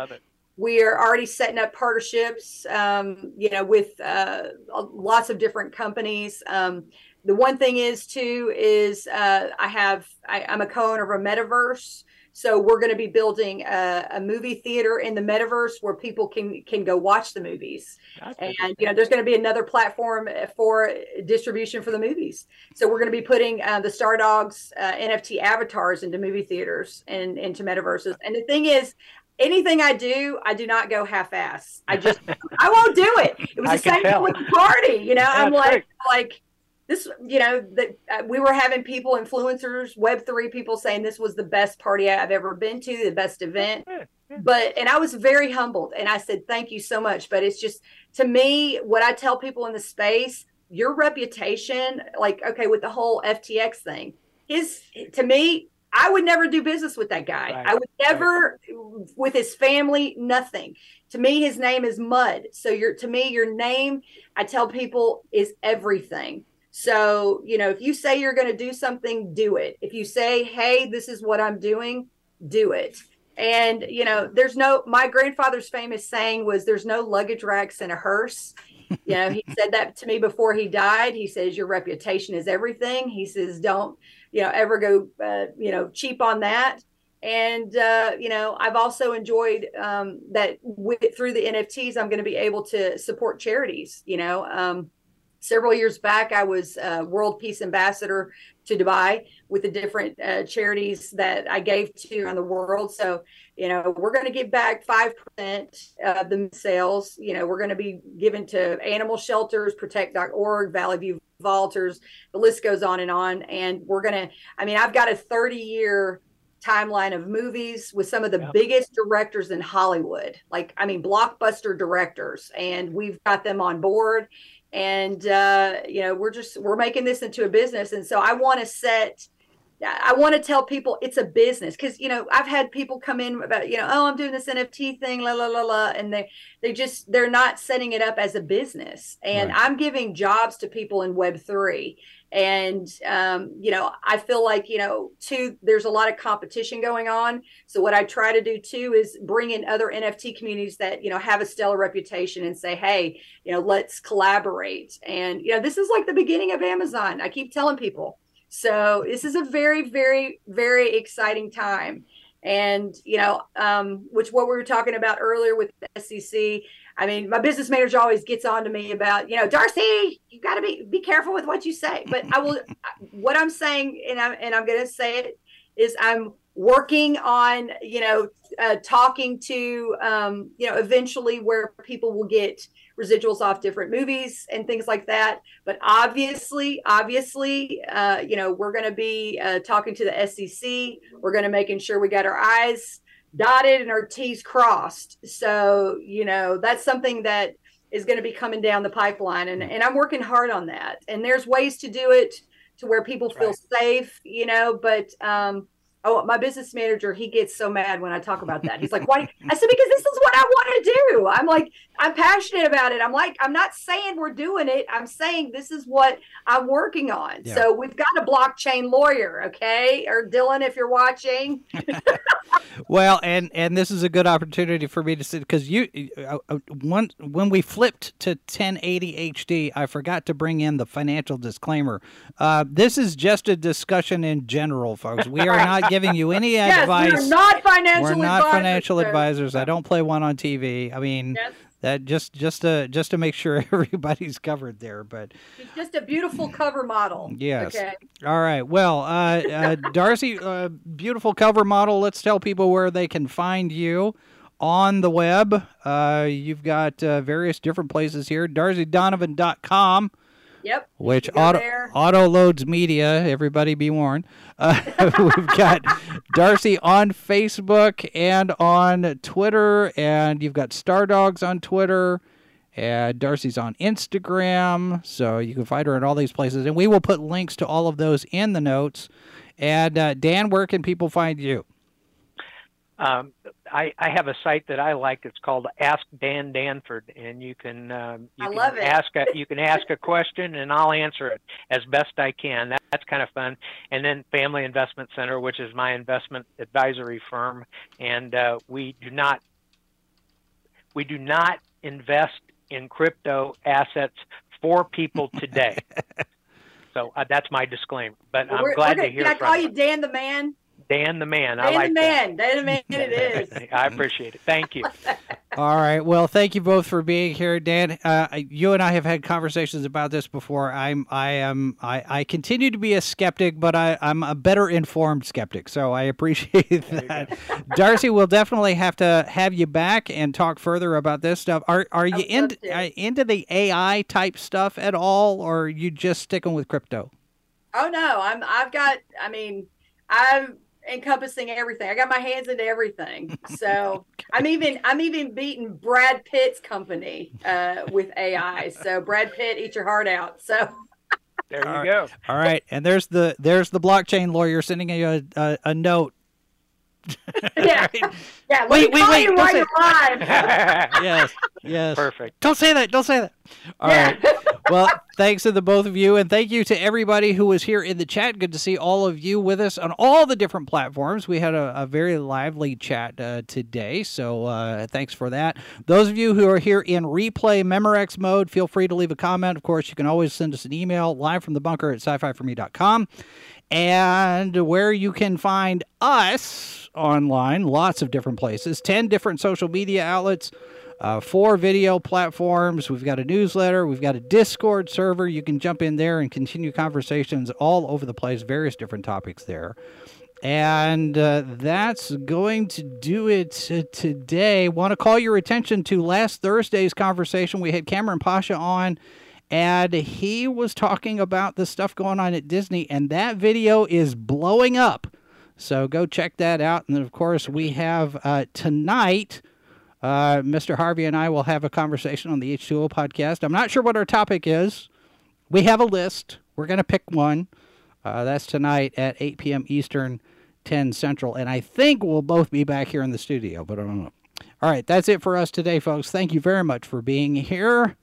we are already setting up partnerships. Um, you know with uh, lots of different companies. Um, the one thing is too is uh, I have I, am a co-owner of a metaverse, so we're going to be building a, a, movie theater in the metaverse where people can can go watch the movies, and you know there's going to be another platform for distribution for the movies. So we're going to be putting uh, the Star Dogs uh, NFT avatars into movie theaters and into metaverses. And the thing is, anything I do, I do not go half-ass. I just [LAUGHS] I won't do it. It was the same thing with the party. You know, [LAUGHS] I'm like great. like this you know that uh, we were having people influencers web3 people saying this was the best party i've ever been to the best event but and i was very humbled and i said thank you so much but it's just to me what i tell people in the space your reputation like okay with the whole ftx thing is to me I would never do business with that guy. Right. I would never, right. with his family, nothing. to me his name is mud so your to me your name i tell people is everything so you know if you say you're going to do something do it. If you say hey this is what i'm doing do it. And you know there's no my grandfather's famous saying was there's no luggage racks in a hearse. You know he said that to me before he died. He says your reputation is everything. He says don't you know ever go uh, you know cheap on that. And uh, you know i've also enjoyed um, that with, through the nfts i'm going to be able to support charities you know um, several years back i was uh, world peace ambassador to dubai with the different uh, charities that i gave to around the world. So you know we're going to give back 5% of the sales. You know we're going to be given to animal shelters protect.org valley view vaulters the list goes on and on. And we're going to i mean i've got a 30 year timeline of movies with some of the biggest directors in Hollywood. Like, I mean, blockbuster directors, and we've got them on board. And uh, you know, we're just we're making this into a business, and so I want to set. I want to tell people it's a business because you know I've had people come in about you know oh I'm doing this NFT thing la la la la and they they just they're not setting it up as a business. And right. I'm giving jobs to people in Web three. And um, you know i feel like you know too there's a lot of competition going on. So what i try to do too is bring in other nft communities that you know have a stellar reputation and say hey you know let's collaborate. And you know this is like the beginning of amazon. I keep telling people so this is a very very very exciting time and you know um, which what we were talking about earlier with the sec I mean, my business manager always gets on to me about, you know, Darcy, you got to be be careful with what you say. But I will. [LAUGHS] what I'm saying, and I'm and I'm going to say it is, I'm working on, you know, uh, talking to, um, you know, eventually where people will get residuals off different movies and things like that. But obviously, obviously, uh, you know, we're going to be uh, talking to the SEC. We're going to making sure we got our i's dotted and our T's crossed. So, you know, that's something that is going to be coming down the pipeline. And, and I'm working hard on that. And there's ways to do it to where people feel right. safe, you know, but um, Oh, my business manager, he gets so mad when I talk about that. He's like, why? I said, because this is what I want to do. I'm like, I'm passionate about it. I'm like, I'm not saying we're doing it. I'm saying this is what I'm working on. Yeah. So we've got a blockchain lawyer, okay? Or Dylan, if you're watching. [LAUGHS] [LAUGHS] well, and and this is a good opportunity for me to sit because you, uh, uh, one when we flipped to 1080 HD, I forgot to bring in the financial disclaimer. Uh, this is just a discussion in general, folks. We are [LAUGHS] not giving you any yes, advice. We're not financial. We're not advisors, financial advisors. I don't play one on TV. I mean. Yes. That just just to just to make sure [LAUGHS] everybody's covered there, but it's just a beautiful cover model. Yes. Okay. All right. Well, uh, uh, Darcy, uh, beautiful cover model. Let's tell people where they can find you on the web. Uh, you've got uh, various different places here. DarcyDonavan.com. Yep. Which auto, auto loads media. Everybody be warned. Uh, [LAUGHS] we've got Darcy on Facebook and on Twitter, and you've got Star Dogs on Twitter. And Darcy's on Instagram, so you can find her in all these places. And we will put links to all of those in the notes. And uh, Dan, where can people find you? Um, I, I have a site that I like. It's called Ask Dan Danford, and you can um, you I can love it. ask a, you can ask a question, and I'll answer it as best I can. That, that's kind of fun. And then Family Investment Center, which is my investment advisory firm, and uh, we do not we do not invest in crypto assets for people today. [LAUGHS] so uh, that's my disclaimer. But well, I'm glad to hear. Can I call you. you Dan the Man? Dan the man. Dan I like the man. That. Dan the man. It [LAUGHS] is. I appreciate it. Thank you. [LAUGHS] All right. Well, thank you both for being here, Dan. Uh, you and I have had conversations about this before. I'm, I am, I, I continue to be a skeptic, but I, I'm a better informed skeptic. So I appreciate [LAUGHS] that. Darcy, we'll definitely have to have you back and talk further about this stuff. Are, are you in, uh, into the AI type stuff at all, or are you just sticking with crypto? Oh no, I'm. I've got. I mean, I'm encompassing everything. I got my hands into everything. [LAUGHS] So I'm even I'm even beating Brad Pitt's company uh, with AI. So Brad Pitt, eat your heart out. So there you go. All right, and there's the there's the blockchain lawyer sending you a, a, a note [LAUGHS] yeah, [LAUGHS] yeah. Let Wait, wait, wait, you don't say- [LAUGHS] yes, yes. Perfect. Don't say that. Don't say that. All Yeah. right. Well, thanks to the both of you, and thank you to everybody who was here in the chat. Good to see all of you with us on all the different platforms. We had a, a very lively chat uh, today, so uh, thanks for that. Those of you who are here in replay Memorex mode, feel free to leave a comment. Of course, you can always send us an email live from the bunker at sci-fi4me.com and where you can find us online, lots of different places, 10 different social media outlets, uh, four video platforms. We've got a newsletter, we've got a Discord server. You can jump in there and continue conversations all over the place, various different topics there. And uh, that's going to do it today. Want to call your attention to last Thursday's conversation. We had Cameron Pasha on, and he was talking about the stuff going on at Disney, and that video is blowing up. So go check that out. And of course, we have uh, tonight. Uh, Mr. Harvey and I will have a conversation on the H2O podcast. I'm not sure what our topic is. We have a list. We're going to pick one. Uh, that's tonight at 8 p.m. Eastern, 10 Central. And I think we'll both be back here in the studio, but I don't know. All right, that's it for us today, folks. Thank you very much for being here.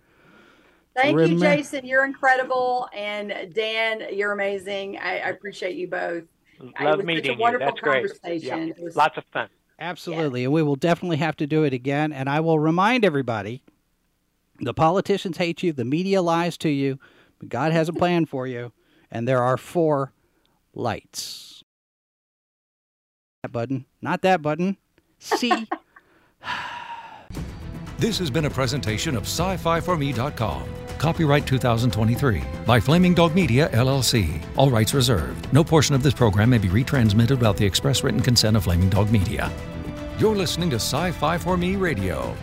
Thank you, Jason. You're incredible, and Dan, you're amazing. I, I appreciate you both. It Love was such a meeting you. wonderful That's great. conversation. Yeah. It was- Lots of fun. Absolutely. And we will definitely have to do it again. And I will remind everybody the politicians hate you, the media lies to you, but God has a plan for you. And there are four lights. That button, not that button. See? [LAUGHS] This has been a presentation of sci-fi4me.com. Copyright 2023 by Flaming Dog Media, LLC. All rights reserved. No portion of this program may be retransmitted without the express written consent of Flaming Dog Media. You're listening to Sci-Fi for Me Radio.